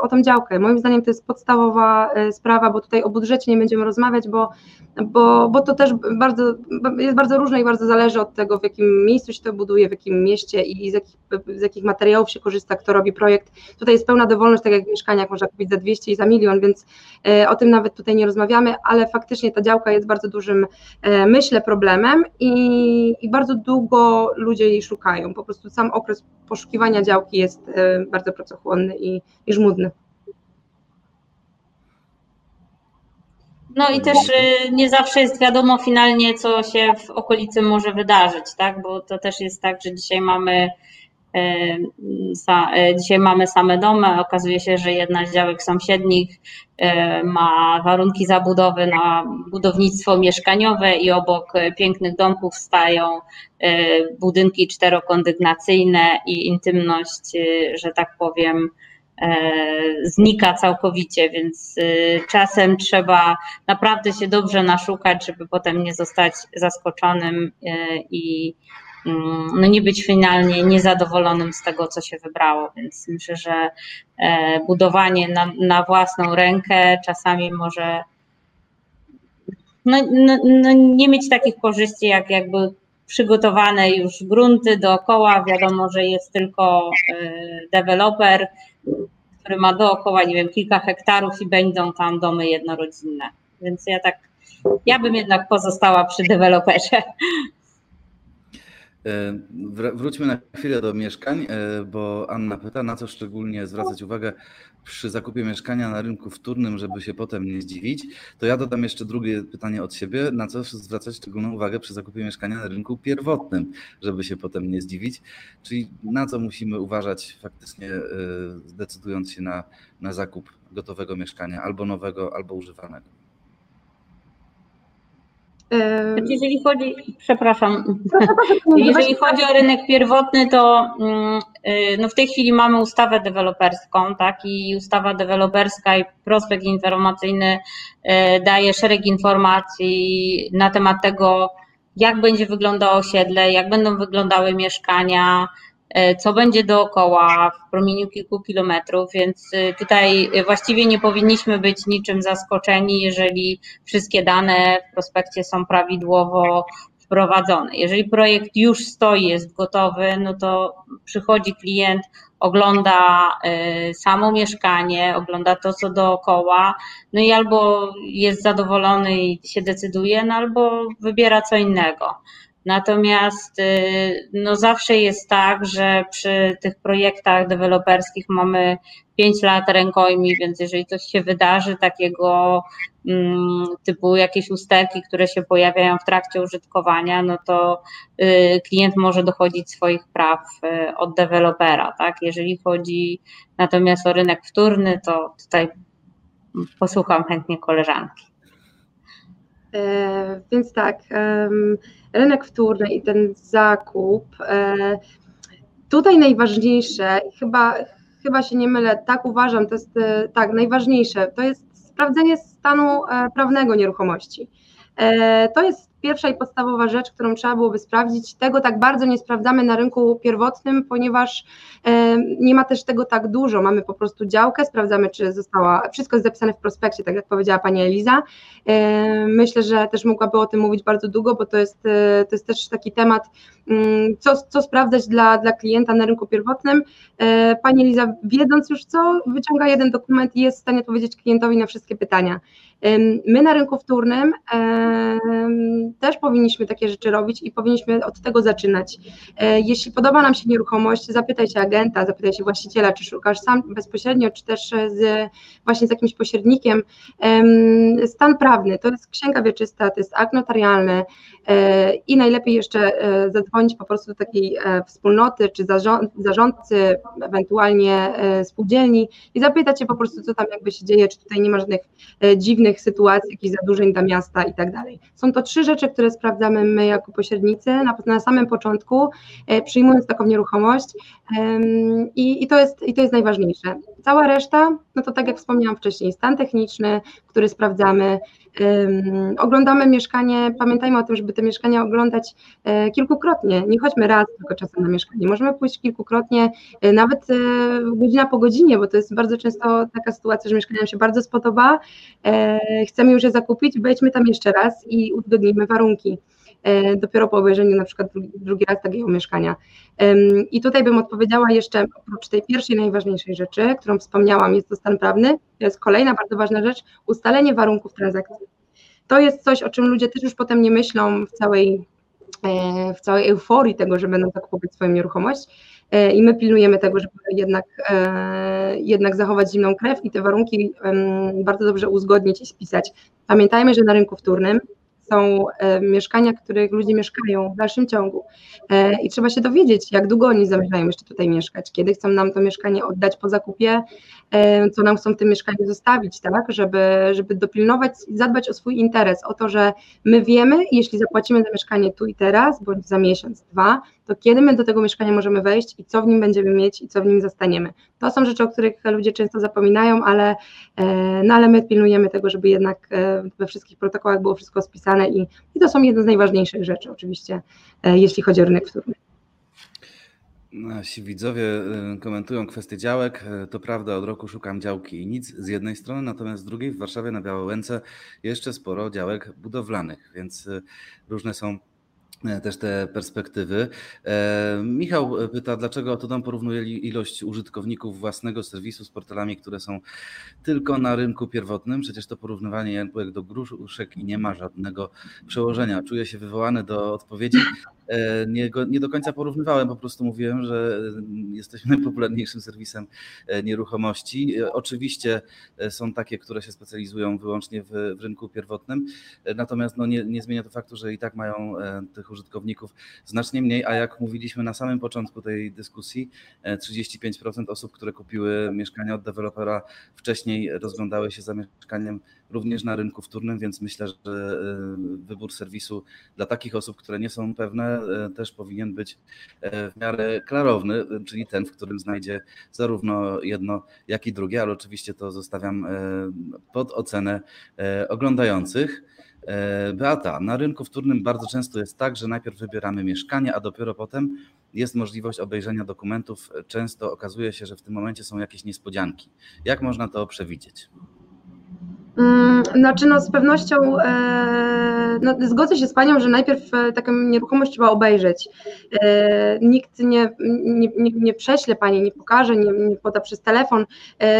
S2: o tą działkę. Moim zdaniem to jest podstawowa e, sprawa, bo tutaj o budżecie nie będziemy rozmawiać, bo, bo, bo to też bardzo, jest bardzo różne i bardzo zależy od tego, w jakim miejscu się to buduje, w jakim mieście i z jakich, z jakich materiałów się korzysta, kto robi projekt. Tutaj jest pełna dowolność, tak jak w mieszkaniach można kupić za 200 i za milion, więc o tym nawet tutaj nie rozmawiamy, ale faktycznie ta działka jest bardzo dużym, myślę, problemem i, i bardzo długo ludzie jej szukają. Po prostu sam okres poszukiwania działki jest bardzo pracochłonny i, i żmudny.
S3: No i też y, nie zawsze jest wiadomo finalnie, co się w okolicy może wydarzyć, tak? Bo to też jest tak, że dzisiaj mamy Dzisiaj mamy same domy, okazuje się, że jedna z działek sąsiednich ma warunki zabudowy na budownictwo mieszkaniowe i obok pięknych domków stają budynki czterokondygnacyjne i intymność, że tak powiem, znika całkowicie, więc czasem trzeba naprawdę się dobrze naszukać, żeby potem nie zostać zaskoczonym i no nie być finalnie niezadowolonym z tego, co się wybrało. Więc myślę, że e, budowanie na, na własną rękę czasami może no, no, no nie mieć takich korzyści, jak jakby przygotowane już grunty dookoła. Wiadomo, że jest tylko e, deweloper, który ma dookoła, nie wiem, kilka hektarów i będą tam domy jednorodzinne. Więc ja tak, ja bym jednak pozostała przy deweloperze.
S1: E, wróćmy na chwilę do mieszkań, e, bo Anna pyta, na co szczególnie zwracać uwagę przy zakupie mieszkania na rynku wtórnym, żeby się potem nie zdziwić. To ja dodam jeszcze drugie pytanie od siebie, na co zwracać szczególną uwagę przy zakupie mieszkania na rynku pierwotnym, żeby się potem nie zdziwić. Czyli na co musimy uważać faktycznie, e, decydując się na, na zakup gotowego mieszkania, albo nowego, albo używanego.
S3: Znaczy, jeżeli chodzi, przepraszam, jeżeli chodzi o rynek pierwotny, to mm, y, no w tej chwili mamy ustawę deweloperską, tak, i ustawa deweloperska i prospekt informacyjny y, daje szereg informacji na temat tego, jak będzie wyglądało osiedle, jak będą wyglądały mieszkania, co będzie dookoła w promieniu kilku kilometrów, więc e, tutaj właściwie nie powinniśmy być niczym zaskoczeni, jeżeli wszystkie dane w prospekcie są prawidłowo wprowadzone. Jeżeli projekt już stoi, jest gotowy, no to przychodzi klient, ogląda e, samo mieszkanie, ogląda to, co dookoła, no i albo jest zadowolony i się decyduje, no albo wybiera co innego. Natomiast y, no zawsze jest tak, że przy tych projektach deweloperskich mamy 5 lat rękojmi, więc jeżeli coś się wydarzy takiego mm, typu jakieś usterki, które się pojawiają w trakcie użytkowania, no to y, klient może dochodzić swoich praw y, od dewelopera. Tak? Jeżeli chodzi natomiast o rynek wtórny, to tutaj posłucham chętnie koleżanki.
S2: E, więc tak, rynek wtórny i ten zakup. E, tutaj najważniejsze, chyba, chyba się nie mylę, tak uważam, to jest e, tak, najważniejsze, to jest sprawdzenie stanu prawnego nieruchomości. To jest pierwsza i podstawowa rzecz, którą trzeba byłoby sprawdzić. Tego tak bardzo nie sprawdzamy na rynku pierwotnym, ponieważ e, nie ma też tego tak dużo. Mamy po prostu działkę, sprawdzamy, czy została, wszystko jest zapisane w prospekcie, tak jak powiedziała pani Eliza. E, myślę, że też mogłaby o tym mówić bardzo długo, bo to jest, e, to jest też taki temat, mm, co, co sprawdzać dla, dla klienta na rynku pierwotnym. Pani Eliza, wiedząc już co, wyciąga jeden dokument i jest w stanie odpowiedzieć klientowi na wszystkie pytania. My na rynku wtórnym też powinniśmy takie rzeczy robić i powinniśmy od tego zaczynać. E, jeśli podoba nam się nieruchomość, zapytaj się agenta, zapytaj się właściciela, czy szukasz sam bezpośrednio, czy też z, właśnie z jakimś pośrednikiem. Stan prawny to jest księga wieczysta, to jest akt notarialny e, i najlepiej jeszcze e, zadzwonić po prostu do takiej wspólnoty, czy zarządcy, ewentualnie spółdzielni i zapytać się po prostu, co tam jakby się dzieje, czy tutaj nie ma żadnych dziwnych sytuacji, jakichś zadłużeń dla miasta i tak dalej. Są to trzy rzeczy, które sprawdzamy my jako pośrednicy na, na samym początku, e, przyjmując taką nieruchomość i, i, to jest, i to jest najważniejsze. Cała reszta, no to tak jak wspomniałam wcześniej, stan techniczny, który sprawdzamy, oglądamy mieszkanie, pamiętajmy o tym, żeby te mieszkania oglądać e, kilkukrotnie, nie chodźmy raz tylko czasem na mieszkanie, możemy pójść kilkukrotnie, e, nawet godzina po godzinie, bo to jest bardzo często taka sytuacja, że mieszkanie nam się bardzo spodoba, chcemy już je zakupić, wejdźmy tam jeszcze raz i uzgodnijmy warunki. E, dopiero po obejrzeniu na przykład drugi, raz takiego mieszkania. I tutaj bym odpowiedziała jeszcze oprócz tej pierwszej najważniejszej rzeczy, którą wspomniałam, jest to stan prawny, to jest kolejna bardzo ważna rzecz, ustalenie warunków transakcji. To jest coś, o czym ludzie też już potem nie myślą w całej, e, w całej euforii tego, że będą tak kupić swoją nieruchomość. E, I my pilnujemy tego, żeby jednak, jednak zachować zimną krew i te warunki bardzo dobrze uzgodnić i spisać. Pamiętajmy, że na rynku wtórnym są mieszkania, w których ludzie mieszkają w dalszym ciągu. I trzeba się dowiedzieć, jak długo oni zamierzają jeszcze tutaj mieszkać, kiedy chcą nam to mieszkanie oddać po zakupie, co nam chcą w tym mieszkaniu zostawić, tak, żeby, żeby dopilnować i zadbać o swój interes, o to, że my wiemy, jeśli zapłacimy za mieszkanie tu i teraz, bądź za miesiąc, dwa, to kiedy my do tego mieszkania możemy wejść i co w nim będziemy mieć i co w nim zastaniemy. To są rzeczy, o których ludzie często zapominają, ale, e, no ale my pilnujemy tego, żeby jednak e, we wszystkich protokołach było wszystko spisane i, i to są jedne z najważniejszych rzeczy oczywiście, e, jeśli chodzi o rynek wtórny.
S1: Nasi widzowie komentują kwestię działek. To prawda, od roku szukam działki i nic z jednej strony, natomiast z drugiej w Warszawie na Białołęce jeszcze sporo działek budowlanych, więc różne są też te perspektywy. E, Michał pyta, dlaczego Tudom porównuje ilość użytkowników własnego serwisu z portalami, które są tylko na rynku pierwotnym. Przecież to porównywanie jępłek do gruszek i nie ma żadnego przełożenia. Czuję się wywołany do odpowiedzi. E, nie, nie do końca porównywałem, po prostu mówiłem, że jesteśmy najpopularniejszym serwisem nieruchomości. Oczywiście są takie, które się specjalizują wyłącznie w, w rynku pierwotnym, natomiast no nie, nie zmienia to faktu, że i tak mają tych użytkowników znacznie mniej, a jak mówiliśmy na samym początku tej dyskusji, 35% e, osób, które kupiły mieszkania od dewelopera wcześniej rozglądały się za mieszkaniem również na rynku wtórnym, więc myślę, że e, wybór serwisu dla takich osób, które nie są pewne, e, też powinien być w miarę klarowny, czyli ten, w którym znajdzie zarówno jedno, jak i drugie, ale oczywiście to zostawiam pod ocenę oglądających. E, Beata, na rynku wtórnym bardzo często jest tak, że najpierw wybieramy mieszkanie, a dopiero potem jest możliwość obejrzenia dokumentów. Często okazuje się, że w tym momencie są jakieś niespodzianki. Jak można to przewidzieć?
S2: Mm, znaczy, no z pewnością e, no, zgodzę się z Panią, że najpierw e, taką nieruchomość trzeba obejrzeć. E, nikt nie, nie, nie, nie prześle Pani, nie pokaże, nie, nie poda przez telefon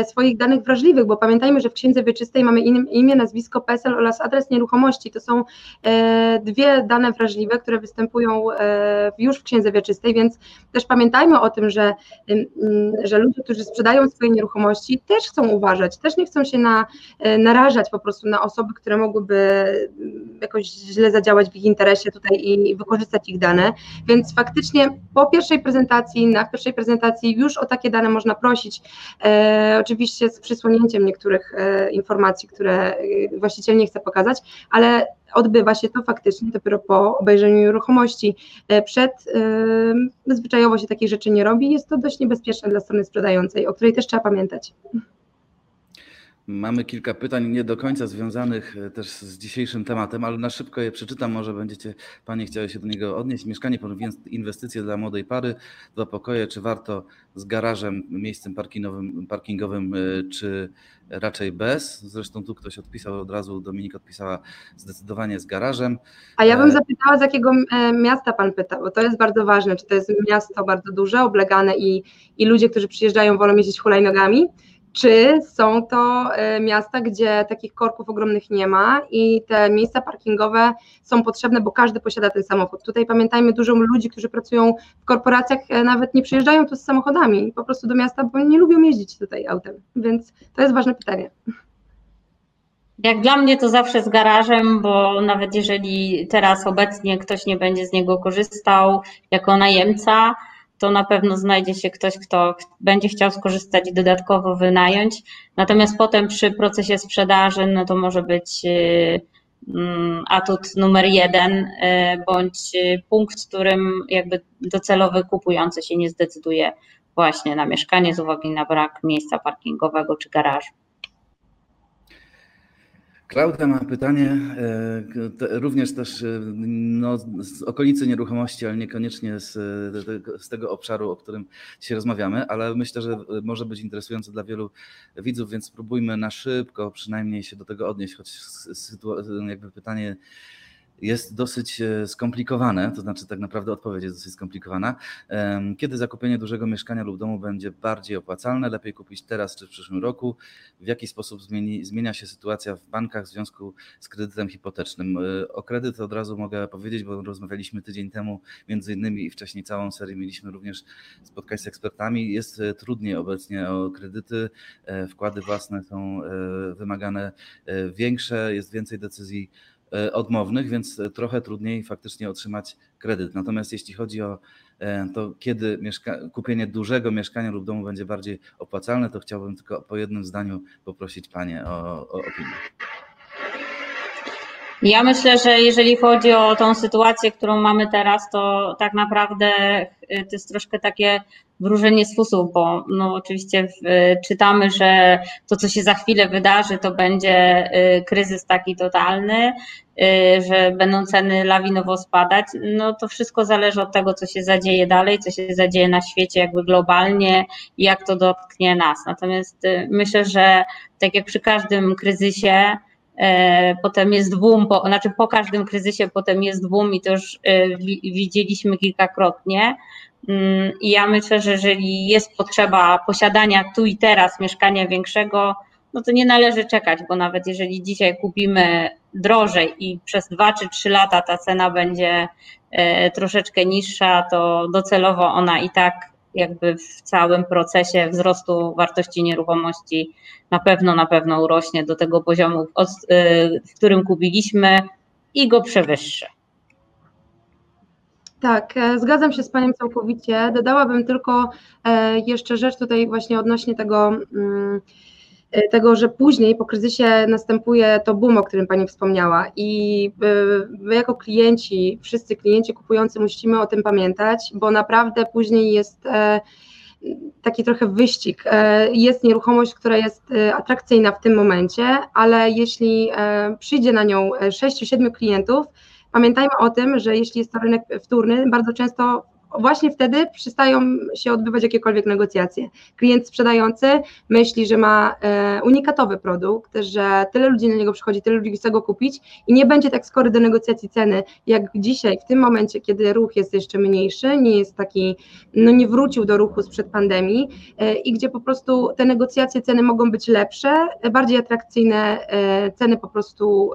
S2: swoich danych wrażliwych, bo pamiętajmy, że w księdze wieczystej mamy imię, nazwisko, PESEL oraz adres nieruchomości. To są dwie dane wrażliwe, które występują już w księdze wieczystej, więc też pamiętajmy o tym, że, że ludzie, którzy sprzedają swoje nieruchomości, też chcą uważać, też nie chcą się na, na narażać po prostu na osoby, które mogłyby jakoś źle zadziałać w ich interesie tutaj i wykorzystać ich dane. Więc faktycznie po pierwszej prezentacji, na pierwszej prezentacji już o takie dane można prosić, e, oczywiście z przysłonięciem niektórych e, informacji, które e, właściciel nie chce pokazać, ale odbywa się to faktycznie dopiero po obejrzeniu nieruchomości. E, przed e, zwyczajowo się takich rzeczy nie robi, jest to dość niebezpieczne dla strony sprzedającej, o której też trzeba pamiętać.
S1: Mamy kilka pytań nie do końca związanych e, też z dzisiejszym tematem, ale na szybko je przeczytam. Może będziecie Panie chciały się do niego odnieść. Mieszkanie pod inwestycje dla młodej pary, dwa pokoje. Czy warto z garażem, miejscem parkingowym, parkingowym e, czy raczej bez? Zresztą tu ktoś odpisał od razu, Dominik odpisała zdecydowanie z garażem.
S2: A ja bym e, zapytała, z jakiego miasta Pan pyta, bo to jest bardzo ważne. Czy to jest miasto bardzo duże, oblegane i, i ludzie, którzy przyjeżdżają, wolą jeździć hulajnogami? Czy są to e, miasta, gdzie takich korków ogromnych nie ma i te miejsca parkingowe są potrzebne, bo każdy posiada ten samochód. Tutaj pamiętajmy, dużo ludzi, którzy pracują w korporacjach, e, nawet nie przyjeżdżają tu z samochodami po prostu do miasta, bo nie lubią jeździć tutaj autem, więc to jest ważne pytanie.
S3: Jak dla mnie to zawsze z garażem, bo nawet jeżeli teraz obecnie ktoś nie będzie z niego korzystał jako najemca, to na pewno znajdzie się ktoś, kto będzie chciał skorzystać i dodatkowo wynająć. Natomiast potem przy procesie sprzedaży, no to może być y, mm, atut numer jeden, y, bądź y, punkt, w którym jakby docelowy kupujący się nie zdecyduje właśnie na mieszkanie z uwagi na brak miejsca parkingowego czy garażu.
S1: Klaudia ma pytanie, e, również też e, no, z okolicy nieruchomości, ale niekoniecznie z, z tego obszaru, o którym dzisiaj rozmawiamy, ale myślę, że może być interesujące dla wielu widzów, więc spróbujmy na szybko przynajmniej się do tego odnieść, choć jakby pytanie jest dosyć e, skomplikowane, to znaczy tak naprawdę odpowiedź jest dosyć skomplikowana. Kiedy zakupienie dużego mieszkania lub domu będzie bardziej opłacalne? Lepiej kupić teraz czy w przyszłym roku? W jaki sposób zmieni, zmienia się sytuacja w bankach w związku z kredytem hipotecznym? E, o kredyt od razu mogę powiedzieć, bo rozmawialiśmy tydzień temu między innymi i wcześniej całą serię mieliśmy również spotkań z ekspertami. Jest e, trudniej obecnie o kredyty, wkłady własne są wymagane większe, jest więcej decyzji odmownych, więc trochę trudniej faktycznie otrzymać kredyt. Natomiast jeśli chodzi o to, kiedy mieszka- kupienie dużego mieszkania lub domu będzie bardziej opłacalne, to chciałbym tylko po jednym zdaniu poprosić Panie o, o opinię.
S3: Ja myślę, że jeżeli chodzi o tą sytuację, którą mamy teraz, to tak naprawdę to jest troszkę takie wróżenie z fusów, bo no oczywiście czytamy, że to, co się za chwilę wydarzy, to będzie y, kryzys taki totalny, y, że będą ceny lawinowo spadać. No to wszystko zależy od tego, co się zadzieje dalej, co się zadzieje na świecie jakby globalnie i jak to dotknie nas. Natomiast myślę, że tak jak przy każdym kryzysie, E, potem jest boom, po, znaczy po każdym kryzysie potem jest boom i to już e, widzieliśmy kilkakrotnie. Mm, I ja myślę, że jeżeli jest potrzeba posiadania tu i teraz mieszkania większego, no to nie należy czekać, bo nawet jeżeli dzisiaj kupimy drożej i przez dwa czy trzy lata ta cena będzie e, troszeczkę niższa, to docelowo ona i tak jakby w całym procesie wzrostu wartości nieruchomości na pewno, na pewno urośnie do tego poziomu, y, w którym kupiliśmy i go przewyższy.
S2: Tak, e, zgadzam się z Panią całkowicie. Dodałabym tylko e, jeszcze rzecz tutaj właśnie odnośnie tego mm, E, tego, że później po kryzysie następuje to boom, o którym Pani wspomniała i my jako klienci, wszyscy klienci kupujący musimy o tym pamiętać, bo naprawdę później jest taki trochę wyścig. Jest nieruchomość, która jest atrakcyjna w tym momencie, ale jeśli przyjdzie na nią 6-7 klientów, pamiętajmy o tym, że jeśli jest to rynek wtórny, bardzo często właśnie wtedy przestają się odbywać jakiekolwiek negocjacje. Klient sprzedający myśli, że ma e, unikatowy produkt, że tyle ludzi na niego przychodzi, tyle ludzi chce go kupić i nie będzie tak skory do negocjacji ceny, jak dzisiaj, w tym momencie, kiedy ruch jest jeszcze mniejszy, nie jest taki, no nie wrócił do ruchu sprzed pandemii e, i gdzie po prostu te negocjacje ceny mogą być lepsze, bardziej atrakcyjne e, ceny po prostu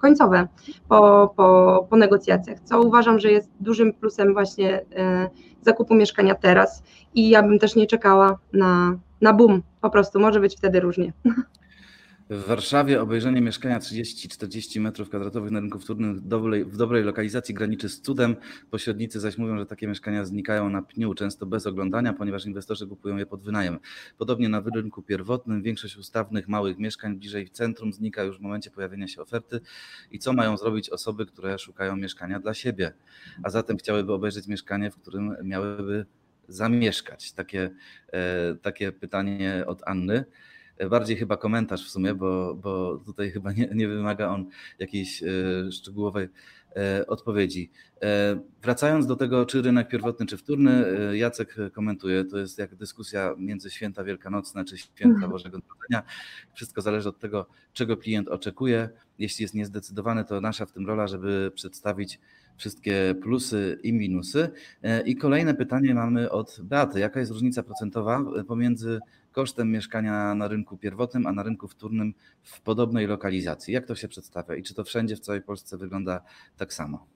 S2: końcowe po, po, po negocjacjach, co uważam, że jest dużym plusem właśnie E, zakupu mieszkania teraz i ja bym też nie czekała na, na boom, po prostu może być wtedy różnie. <laughs>
S1: W Warszawie obejrzenie mieszkania 30-40 m2 na rynku wtórnym w dobrej, w dobrej lokalizacji graniczy z cudem. Pośrednicy zaś mówią, że takie mieszkania znikają na pniu, często bez oglądania, ponieważ inwestorzy kupują je pod wynajem. Podobnie na rynku pierwotnym większość ustawnych małych mieszkań bliżej centrum znika już w momencie pojawienia się oferty. I co mają zrobić osoby, które szukają mieszkania dla siebie, a zatem chciałyby obejrzeć mieszkanie, w którym miałyby zamieszkać? Takie, e, takie pytanie od Anny bardziej chyba komentarz w sumie, bo, bo tutaj chyba nie, nie wymaga on jakiejś e, szczegółowej e, odpowiedzi. E, wracając do tego, czy rynek pierwotny, czy wtórny, Jacek komentuje, to jest jak dyskusja między święta wielkanocne, czy święta mhm. Bożego Narodzenia. Wszystko zależy od tego, czego klient oczekuje. Jeśli jest niezdecydowany, to nasza w tym rola, żeby przedstawić wszystkie plusy i minusy. I kolejne pytanie mamy od Beaty. Jaka jest różnica procentowa pomiędzy kosztem mieszkania na rynku pierwotnym, a na rynku wtórnym w podobnej lokalizacji. Jak to się przedstawia i czy to wszędzie w całej Polsce wygląda tak samo?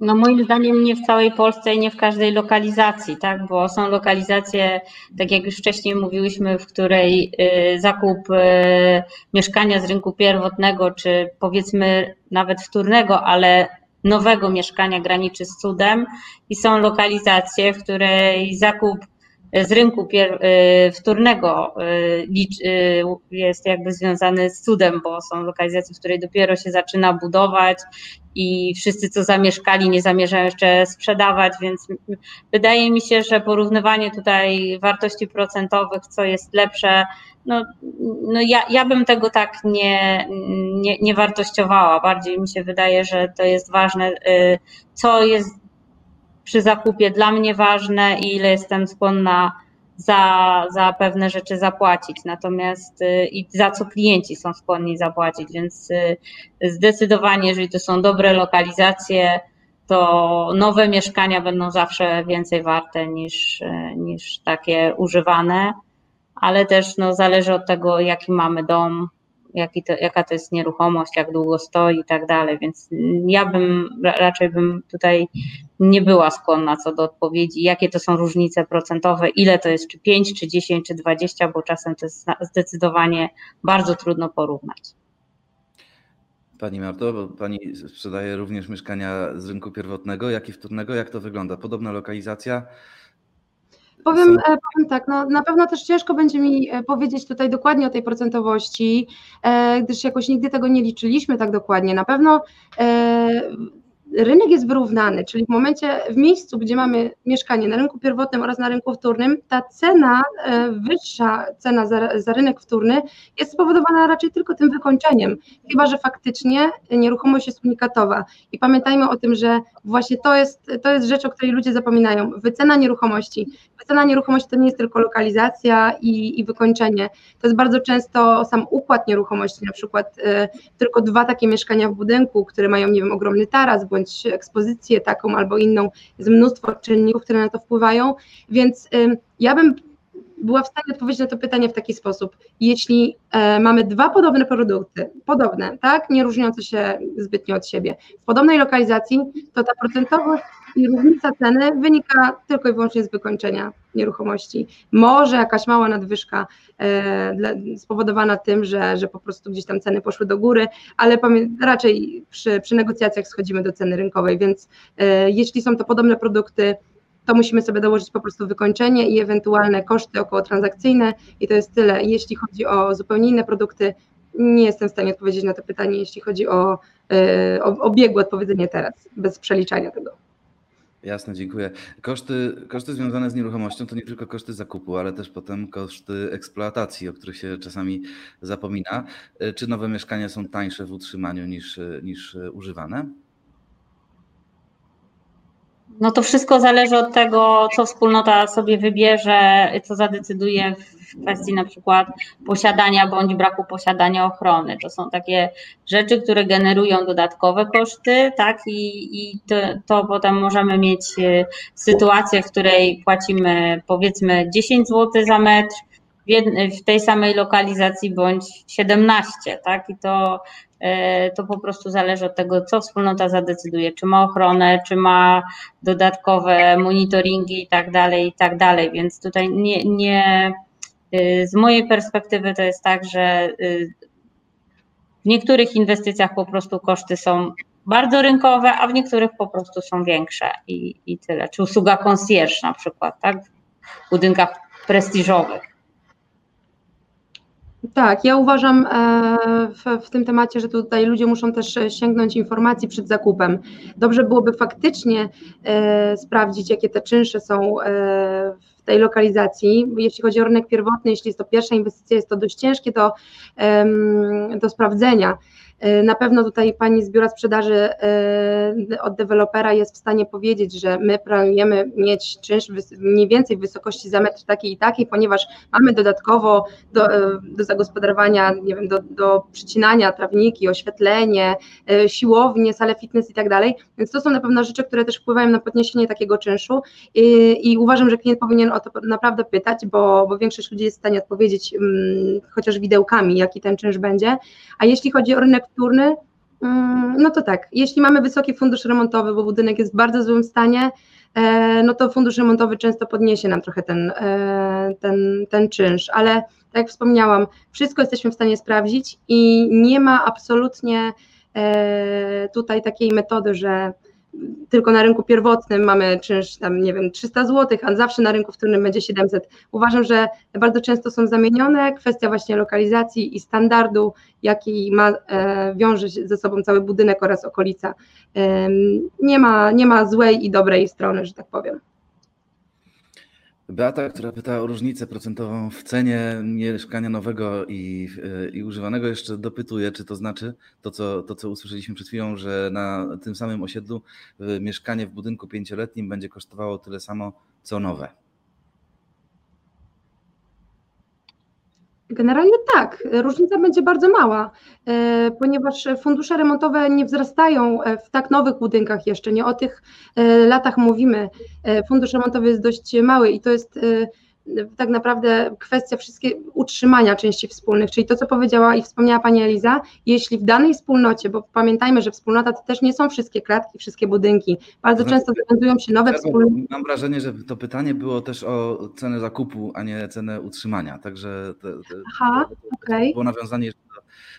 S3: No moim zdaniem nie w całej Polsce i nie w każdej lokalizacji, tak? Bo są lokalizacje, tak jak już wcześniej mówiłyśmy, w której y, zakup y, mieszkania z rynku pierwotnego, czy powiedzmy nawet wtórnego, ale nowego mieszkania graniczy z cudem i są lokalizacje, w której zakup z rynku y, wtórnego y, y, jest jakby związany z cudem, bo są lokalizacje, w której dopiero się zaczyna budować i wszyscy, co zamieszkali, nie zamierzają jeszcze sprzedawać, więc wydaje mi się, że porównywanie tutaj wartości procentowych, co jest lepsze, no, no ja, ja bym tego tak nie, nie, nie wartościowała. Bardziej mi się wydaje, że to jest ważne, co jest przy zakupie dla mnie ważne i ile jestem skłonna za, za pewne rzeczy zapłacić, natomiast y, i za co klienci są skłonni zapłacić, więc y, zdecydowanie, jeżeli to są dobre lokalizacje, to nowe mieszkania będą zawsze więcej warte niż, y, niż takie używane, ale też no, zależy od tego, jaki mamy dom, jaki to, jaka to jest nieruchomość, jak długo stoi i tak dalej, więc ja bym raczej bym tutaj nie była skłonna co do odpowiedzi, jakie to są różnice procentowe, ile to jest, czy 5, czy 10, czy 20, bo czasem to jest zdecydowanie bardzo trudno porównać.
S1: Pani Marto, bo Pani sprzedaje również mieszkania z rynku pierwotnego, jak i wtórnego. Jak to wygląda? Podobna lokalizacja?
S2: Powiem, e, powiem tak, no, na pewno też ciężko będzie mi e, powiedzieć tutaj dokładnie o tej procentowości, e, gdyż jakoś nigdy tego nie liczyliśmy tak dokładnie. Na pewno rynek jest wyrównany, czyli w momencie, w miejscu, gdzie mamy mieszkanie na rynku pierwotnym oraz na rynku wtórnym, ta cena, e, wyższa cena za, za rynek wtórny jest spowodowana raczej tylko tym wykończeniem, chyba że faktycznie nieruchomość jest unikatowa. I pamiętajmy o tym, że właśnie to jest, to jest rzecz, o której ludzie zapominają. Wycena nieruchomości. Wycena nieruchomości to nie jest tylko lokalizacja i, i wykończenie. To jest bardzo często sam układ nieruchomości, na przykład y, tylko dwa takie mieszkania w budynku, które mają, nie wiem, ogromny taras bądź bądź ekspozycję taką albo inną, jest mnóstwo czynników, które na to wpływają, więc ja bym była w stanie odpowiedzieć na to pytanie w taki sposób. Jeśli e, mamy dwa podobne produkty, podobne, tak, nie różniące się zbytnio od siebie, w podobnej lokalizacji, to ta procentowość i różnica ceny wynika tylko i wyłącznie z wykończenia nieruchomości. Może jakaś mała nadwyżka e, spowodowana tym, że, że po prostu gdzieś tam ceny poszły do góry, ale raczej przy, przy negocjacjach schodzimy do ceny rynkowej, więc e, jeśli są to podobne produkty, to musimy sobie dołożyć po prostu wykończenie i ewentualne koszty około transakcyjne i to jest tyle. Jeśli chodzi o zupełnie inne produkty, nie jestem w stanie odpowiedzieć na to pytanie, jeśli chodzi o, e, o, o biegłe odpowiedzenie teraz, bez przeliczania tego.
S1: Jasne, dziękuję. Koszty, koszty związane z nieruchomością to nie tylko koszty zakupu, ale też potem koszty eksploatacji, o których się czasami zapomina. E, czy nowe mieszkania są tańsze w utrzymaniu niż, niż używane?
S3: No to wszystko zależy od tego, co wspólnota sobie wybierze, co zadecyduje w kwestii na przykład posiadania bądź braku posiadania ochrony. To są takie rzeczy, które generują dodatkowe koszty, tak? I, i to, to potem możemy mieć e, sytuację, w której płacimy powiedzmy 10 zł za metr, w, tej samej lokalizacji bądź 17, tak? I to E, to po prostu zależy od tego, co wspólnota zadecyduje, czy ma ochronę, czy ma dodatkowe monitoringi i tak dalej, i tak dalej. Więc tutaj nie, nie z mojej perspektywy to jest tak, że e, w niektórych inwestycjach po prostu koszty są bardzo rynkowe, a w niektórych po prostu są większe i, i tyle. Czy usługa concierge na przykład, tak? W budynkach prestiżowych.
S2: Tak, ja uważam e, w, w, tym temacie, że tutaj ludzie muszą też sięgnąć informacji przed zakupem. Dobrze byłoby faktycznie e, sprawdzić, jakie te czynsze są e, w tej lokalizacji. Jeśli chodzi o rynek pierwotny, jeśli jest to pierwsza inwestycja, jest to dość ciężkie do, do sprawdzenia. E, na pewno tutaj pani z biura sprzedaży e, od dewelopera jest w stanie powiedzieć, że my planujemy mieć czynsz mniej więcej w wysokości za metr takiej i takiej, ponieważ mamy dodatkowo do, e, do zagospodarowania, nie wiem, do, do przycinania trawniki, oświetlenie, siłownie, sale fitness i tak dalej, więc to są na pewno rzeczy, które też wpływają na podniesienie takiego czynszu. I, i uważam, że klient powinien o to naprawdę pytać, bo, bo większość ludzi jest w stanie odpowiedzieć um, chociaż widełkami, jaki ten czynsz będzie, a jeśli chodzi o rynek wtórny, mm, no to tak, jeśli mamy wysoki fundusz remontowy, bo budynek jest w bardzo złym stanie, e, no to fundusz remontowy często podniesie nam trochę ten, e, ten, ten czynsz, ale tak jak wspomniałam, wszystko jesteśmy w stanie sprawdzić i nie ma absolutnie e, tutaj takiej metody, że tylko na rynku pierwotnym mamy czynsz tam, nie wiem, 300 zł, a zawsze na rynku wtórnym będzie 700. Uważam, że bardzo często są zamienione. Kwestia właśnie lokalizacji i standardu, jaki ma, e, wiąże ze sobą cały budynek oraz okolica. E, nie, ma, nie ma złej i dobrej strony, że tak powiem.
S1: Beata, która pyta o różnicę procentową w cenie mieszkania nowego i, i używanego, jeszcze dopytuje, czy to znaczy to co, to, co usłyszeliśmy przed chwilą, że na tym samym osiedlu mieszkanie w budynku pięcioletnim będzie kosztowało tyle samo, co nowe.
S2: Generalnie tak, różnica będzie bardzo mała, e, ponieważ fundusze remontowe nie wzrastają e, w tak nowych budynkach jeszcze, nie o tych e, latach mówimy. Fundusz remontowy jest dość mały i to jest tak naprawdę kwestia wszystkie utrzymania części wspólnych, czyli to, co powiedziała i wspomniała Pani Eliza, jeśli w danej wspólnocie, bo pamiętajmy, że wspólnota to też nie są wszystkie klatki, wszystkie budynki, bardzo znaczy, często znajdują się nowe wspólnoty.
S1: Mam wrażenie, że to pytanie było też o cenę zakupu, a nie cenę utrzymania, także to,
S2: Aha, to,
S1: okay. było nawiązanie do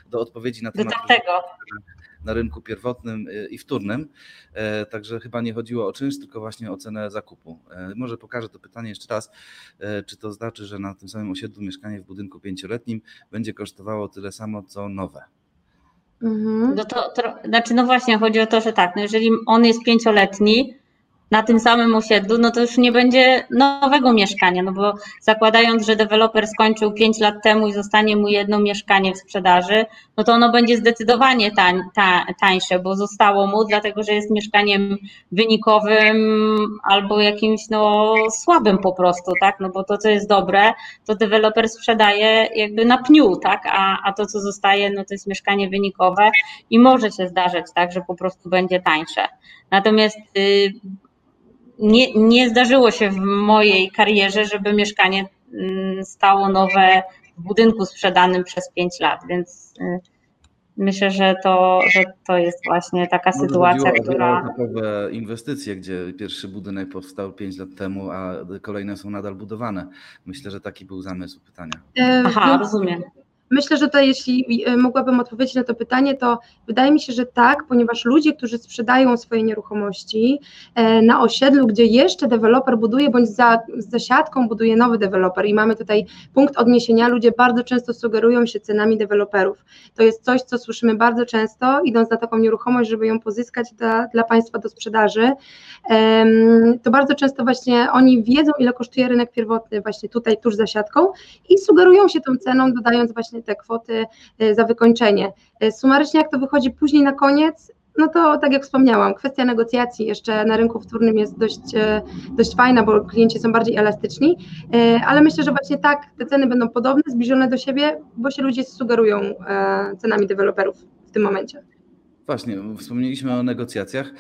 S1: do odpowiedzi na
S3: temat
S1: na rynku pierwotnym i wtórnym. Także chyba nie chodziło o czynsz, tylko właśnie o cenę zakupu. Może pokażę to pytanie jeszcze raz. Czy to znaczy, że na tym samym osiedlu mieszkanie w budynku pięcioletnim będzie kosztowało tyle samo, co nowe?
S3: Mhm. No to, to, znaczy, no właśnie, chodzi o to, że tak, no jeżeli on jest pięcioletni, na tym samym osiedlu, no to już nie będzie nowego mieszkania, no bo zakładając, że deweloper skończył 5 lat temu i zostanie mu jedno mieszkanie w sprzedaży, no to ono będzie zdecydowanie tań, ta, tańsze, bo zostało mu, dlatego że jest mieszkaniem wynikowym albo jakimś no słabym po prostu, tak, no bo to, co jest dobre, to deweloper sprzedaje jakby na pniu, tak, a, a to, co zostaje, no to jest mieszkanie wynikowe i może się zdarzać tak, że po prostu będzie tańsze. Natomiast y, nie, nie zdarzyło się w mojej karierze, żeby mieszkanie mm, stało nowe w budynku sprzedanym przez 5 lat, więc y, myślę, że to, że to jest właśnie taka Może sytuacja, która.
S1: Takowe inwestycje, gdzie pierwszy budynek powstał 5 lat temu, a kolejne są nadal budowane. Myślę, że taki był zamysł pytania.
S3: E, Aha, no, rozumiem.
S2: Myślę, że to jeśli e, mogłabym odpowiedzieć na to pytanie, to wydaje mi się, że tak, ponieważ ludzie, którzy sprzedają swoje nieruchomości e, na osiedlu, gdzie jeszcze deweloper buduje, bądź za zasiadką buduje nowy deweloper i mamy tutaj punkt odniesienia, ludzie bardzo często sugerują się cenami deweloperów. To jest coś, co słyszymy bardzo często, idąc na taką nieruchomość, żeby ją pozyskać dla, dla państwa do sprzedaży. To bardzo często właśnie oni wiedzą, ile kosztuje rynek pierwotny właśnie tutaj, tuż za siatką i sugerują się tą ceną, dodając właśnie te kwoty e, za wykończenie. E, sumarycznie jak to wychodzi później na koniec, no to tak jak wspomniałam, kwestia negocjacji jeszcze na rynku wtórnym jest dość, e, dość fajna, bo klienci są bardziej elastyczni, ale myślę, że właśnie tak te ceny będą podobne, zbliżone do siebie, bo się ludzie sugerują cenami deweloperów w tym momencie.
S1: Właśnie, wspomnieliśmy o negocjacjach.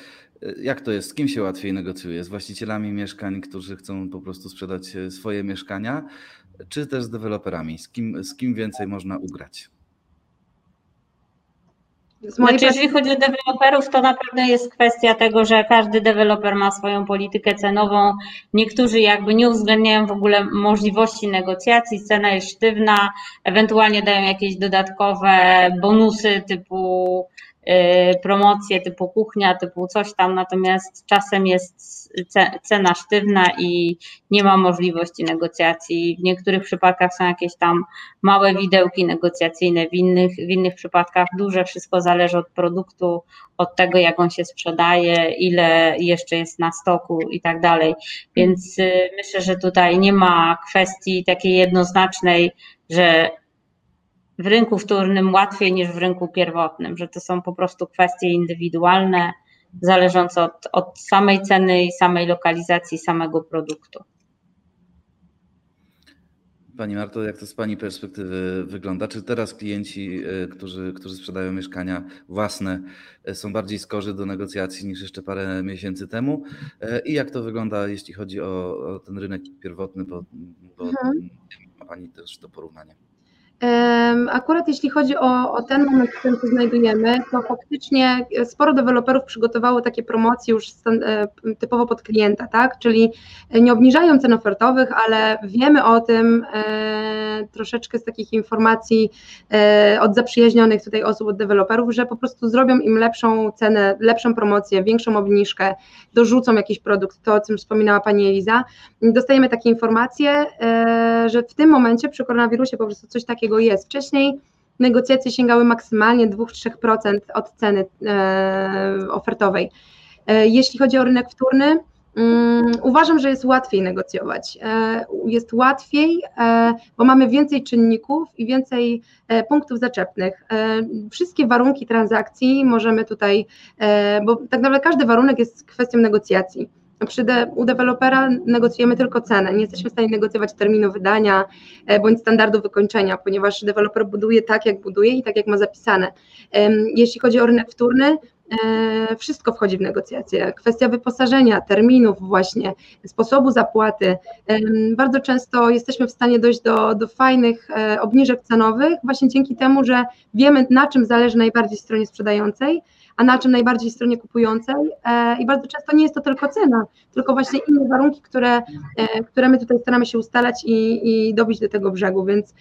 S1: Jak to jest? Z kim się łatwiej negocjuje? Z właścicielami mieszkań, którzy chcą po prostu sprzedać swoje mieszkania, czy też z deweloperami? Z kim, z kim więcej można ugrać?
S3: Znaczy, jeżeli chodzi o deweloperów, to naprawdę jest kwestia tego, że każdy deweloper ma swoją politykę cenową. Niektórzy jakby nie uwzględniają w ogóle możliwości negocjacji, cena jest sztywna, ewentualnie dają jakieś dodatkowe bonusy typu Y, promocje typu kuchnia, typu coś tam, natomiast czasem jest cena sztywna i nie ma możliwości negocjacji. W niektórych przypadkach są jakieś tam małe widełki negocjacyjne, w innych, w innych przypadkach duże, wszystko zależy od produktu, od tego, jak on się sprzedaje, ile jeszcze jest na stoku i tak dalej. Więc y, myślę, że tutaj nie ma kwestii takiej jednoznacznej, że w rynku wtórnym łatwiej niż w rynku pierwotnym, że to są po prostu kwestie indywidualne, zależące od, od samej ceny i samej lokalizacji samego produktu.
S1: Pani Marto, jak to z Pani perspektywy wygląda? Czy teraz klienci, e, którzy, którzy sprzedają mieszkania własne, e, są bardziej skorzy do negocjacji niż jeszcze parę miesięcy temu? E, I jak to wygląda, jeśli chodzi o, o ten rynek pierwotny, bo, bo mhm. ma Pani też to porównanie?
S2: Akurat jeśli chodzi o, o, ten moment, w którym się znajdujemy, to faktycznie sporo deweloperów przygotowało takie promocje już e, typowo pod klienta, tak? Czyli nie obniżają cen ofertowych, ale wiemy o tym e, troszeczkę z takich informacji e, od zaprzyjaźnionych tutaj osób, od deweloperów, że po prostu zrobią im lepszą cenę, lepszą promocję, większą obniżkę, dorzucą jakiś produkt, to o czym wspominała Pani Eliza. Dostajemy takie informacje, że w tym momencie przy koronawirusie po prostu coś takiego takiego jest. Wcześniej negocjacje sięgały maksymalnie 2-3% od ceny e, ofertowej. E, jeśli chodzi o rynek wtórny, mm, Uważam, że jest łatwiej negocjować. E, jest łatwiej, bo mamy więcej czynników i więcej punktów zaczepnych. Wszystkie warunki transakcji możemy tutaj, bo tak naprawdę każdy warunek jest kwestią negocjacji. Przy de, u dewelopera negocjujemy tylko cenę, nie jesteśmy w stanie negocjować terminu wydania e, bądź standardu wykończenia, ponieważ deweloper buduje tak, jak buduje i tak, jak ma zapisane. Jeśli chodzi o rynek wtórny, e, wszystko wchodzi w negocjacje. Kwestia wyposażenia, terminów właśnie, sposobu zapłaty. Bardzo często jesteśmy w stanie dojść do, do fajnych e, obniżek cenowych właśnie dzięki temu, że wiemy na czym zależy najbardziej stronie sprzedającej, a na czym najbardziej stronie kupującej i bardzo często nie jest to tylko cena, tylko właśnie inne warunki, które, które my tutaj staramy się ustalać i, i dobić do tego brzegu, więc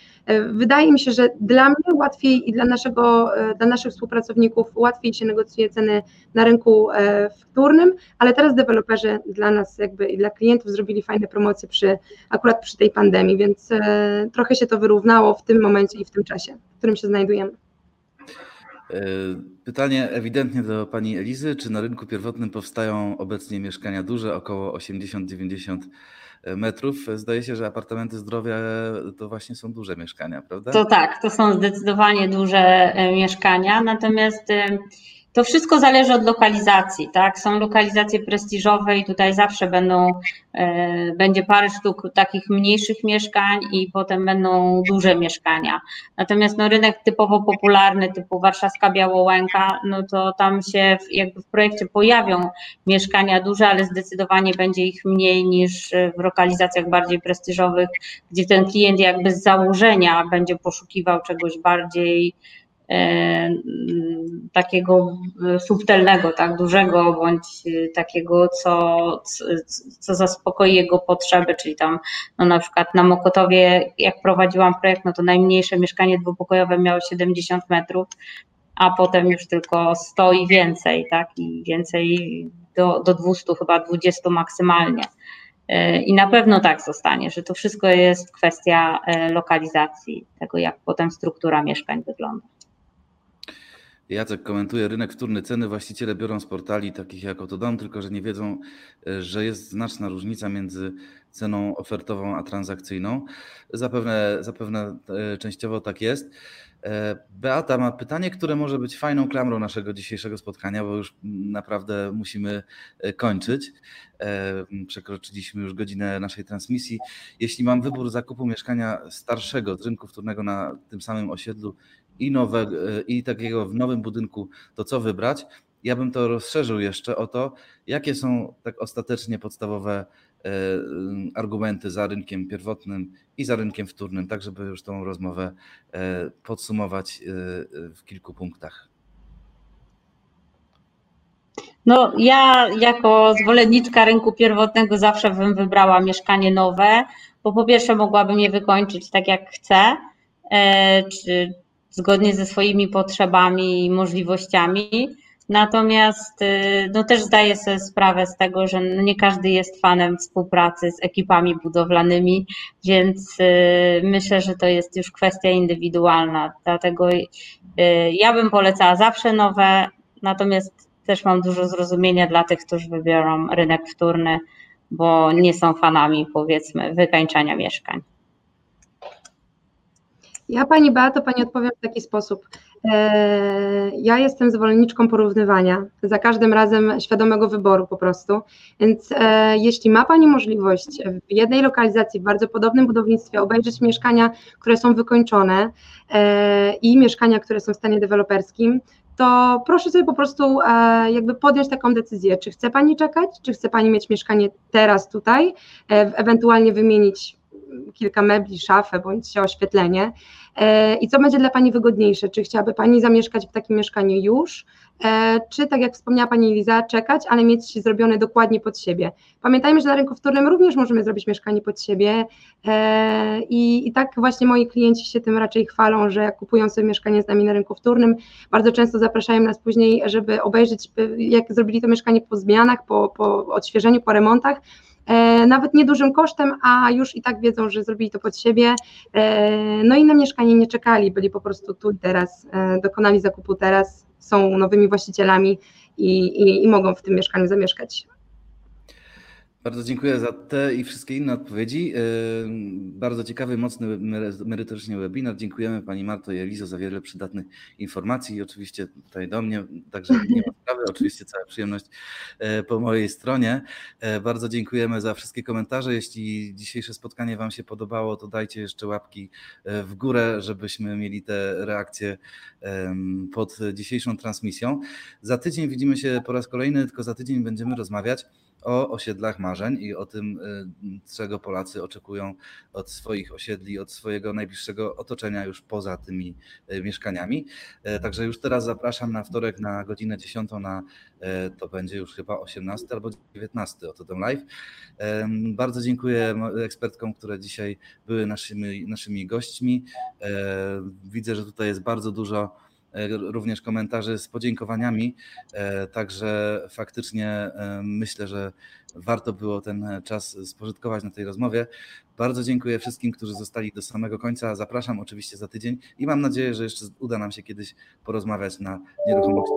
S2: wydaje mi się, że dla mnie łatwiej i dla, naszego, dla naszych współpracowników łatwiej się negocjuje ceny na rynku wtórnym, ale teraz deweloperzy dla nas jakby i dla klientów zrobili fajne promocje przy, akurat przy tej pandemii, więc trochę się to wyrównało w tym momencie i w tym czasie, w którym się znajdujemy.
S1: E, pytanie ewidentnie do pani Elizy. Czy na rynku pierwotnym powstają obecnie mieszkania duże, około 80-90 metrów? Zdaje się, że apartamenty zdrowia to właśnie są duże mieszkania, prawda?
S3: To tak, to są zdecydowanie duże e, mieszkania, natomiast e, to wszystko zależy od lokalizacji, tak? Są lokalizacje prestiżowe i tutaj zawsze będą, e, będzie parę sztuk takich mniejszych mieszkań i potem będą duże mieszkania. Natomiast no, rynek typowo popularny, typu warszawska Białołęka, no to tam się jakby w projekcie pojawią mieszkania duże, ale zdecydowanie będzie ich mniej niż w lokalizacjach bardziej prestiżowych, gdzie ten klient jakby z założenia będzie poszukiwał czegoś bardziej takiego subtelnego, tak dużego, bądź takiego, co, co zaspokoi jego potrzeby, czyli tam no na przykład na Mokotowie, jak prowadziłam projekt, no to najmniejsze mieszkanie dwupokojowe miało 70 metrów, a potem już tylko 100 i więcej, tak, i więcej do, do 200, chyba 20 maksymalnie. E, I na pewno tak zostanie, że to wszystko jest kwestia e, lokalizacji, tego jak potem struktura mieszkań wygląda.
S1: Jacek komentuje rynek wtórny. Ceny właściciele biorą z portali takich jak Otodom, tylko że nie wiedzą, e, że jest znaczna różnica między ceną ofertową a transakcyjną. Zapewne, zapewne e, częściowo tak jest. E, Beata ma pytanie, które może być fajną klamrą naszego dzisiejszego spotkania, bo już naprawdę musimy kończyć. Przekroczyliśmy już godzinę naszej transmisji. Jeśli mam wybór zakupu mieszkania starszego z rynku wtórnego na tym samym osiedlu, i, nowe, i takiego w nowym budynku, to co wybrać? Ja bym to rozszerzył jeszcze o to, jakie są tak ostatecznie podstawowe e, argumenty za rynkiem pierwotnym i za rynkiem wtórnym, tak żeby już tą rozmowę e, podsumować e, w kilku punktach.
S3: No, ja jako zwolenniczka rynku pierwotnego zawsze bym wybrała mieszkanie nowe, bo po pierwsze mogłabym je wykończyć tak jak chcę, czy zgodnie ze swoimi potrzebami i możliwościami. Natomiast y, no, też zdaję sobie sprawę z tego, że no, nie każdy jest fanem współpracy z ekipami budowlanymi, więc y, myślę, że to jest już kwestia indywidualna. Dlatego y, ja bym polecała zawsze nowe, natomiast też mam dużo zrozumienia dla tych, którzy wybiorą rynek wtórny, bo nie są fanami, powiedzmy, wykańczania mieszkań.
S2: Ja Pani Beato, Pani odpowiem w taki sposób. E, ja jestem zwolenniczką porównywania, za każdym razem świadomego wyboru po prostu. Więc e, jeśli ma Pani możliwość w jednej lokalizacji, w bardzo podobnym budownictwie obejrzeć mieszkania, które są wykończone e, i mieszkania, które są w stanie deweloperskim, to proszę sobie po prostu jakby podjąć taką decyzję, czy chce Pani czekać, czy chce Pani mieć mieszkanie teraz tutaj, ewentualnie wymienić kilka mebli, szafę bądź oświetlenie. E, I co będzie dla Pani wygodniejsze? Czy chciałaby Pani zamieszkać w takim mieszkaniu już, e, czy tak jak wspomniała Pani Liza, czekać, ale mieć zrobione dokładnie pod siebie? Pamiętajmy, że na rynku wtórnym również możemy zrobić mieszkanie pod siebie e, i, i tak właśnie moi klienci się tym raczej chwalą, że jak kupują sobie mieszkanie z nami na rynku wtórnym, bardzo często zapraszają nas później, żeby obejrzeć, jak zrobili to mieszkanie po zmianach, po, po odświeżeniu, po remontach, nawet niedużym kosztem, a już i tak wiedzą, że zrobili to pod siebie. E, no i na mieszkanie nie czekali, byli po prostu tu i teraz, e, dokonali zakupu teraz, są nowymi właścicielami i, i, i mogą w tym mieszkaniu zamieszkać.
S1: Bardzo dziękuję za te i wszystkie inne odpowiedzi. Yy, bardzo ciekawy, mocny, merytorycznie webinar. Dziękujemy Pani Marto i Elizo za wiele przydatnych informacji i oczywiście tutaj do mnie, także <laughs> nie ma sprawy, oczywiście cała przyjemność yy, po mojej stronie. Yy, bardzo dziękujemy za wszystkie komentarze. Jeśli dzisiejsze spotkanie Wam się podobało, to dajcie jeszcze łapki w górę, żebyśmy mieli te reakcje pod dzisiejszą transmisją. Za tydzień widzimy się po raz kolejny, tylko za tydzień będziemy rozmawiać o osiedlach marzeń i o tym, czego Polacy oczekują od swoich osiedli, od swojego najbliższego otoczenia już poza tymi mieszkaniami. Także już teraz zapraszam na wtorek na godzinę 10 na to będzie już chyba 18 albo 19 oto ten live. Bardzo dziękuję ekspertkom, które dzisiaj były naszymi, naszymi gośćmi. Widzę, że tutaj jest bardzo dużo e, również komentarzy z podziękowaniami, e, także faktycznie e, myślę, że warto było ten czas spożytkować na tej rozmowie. Bardzo dziękuję wszystkim, którzy zostali do samego końca. Zapraszam oczywiście za tydzień i mam nadzieję, że jeszcze uda nam się kiedyś porozmawiać na nieruchomości.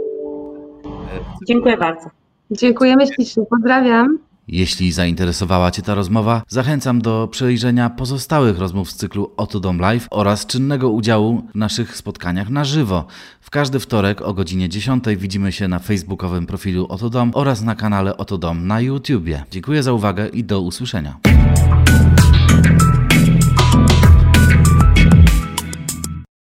S3: Dziękuję bardzo.
S2: Dziękujemy ślicznie. Pozdrawiam.
S1: Jeśli zainteresowała Cię ta rozmowa, zachęcam do przejrzenia pozostałych rozmów z cyklu Oto Dom Live oraz czynnego udziału w naszych spotkaniach na żywo. W każdy wtorek o godzinie 10 widzimy się na facebookowym profilu Oto Dom oraz na kanale Oto Dom na YouTubie. Dziękuję za uwagę i do usłyszenia.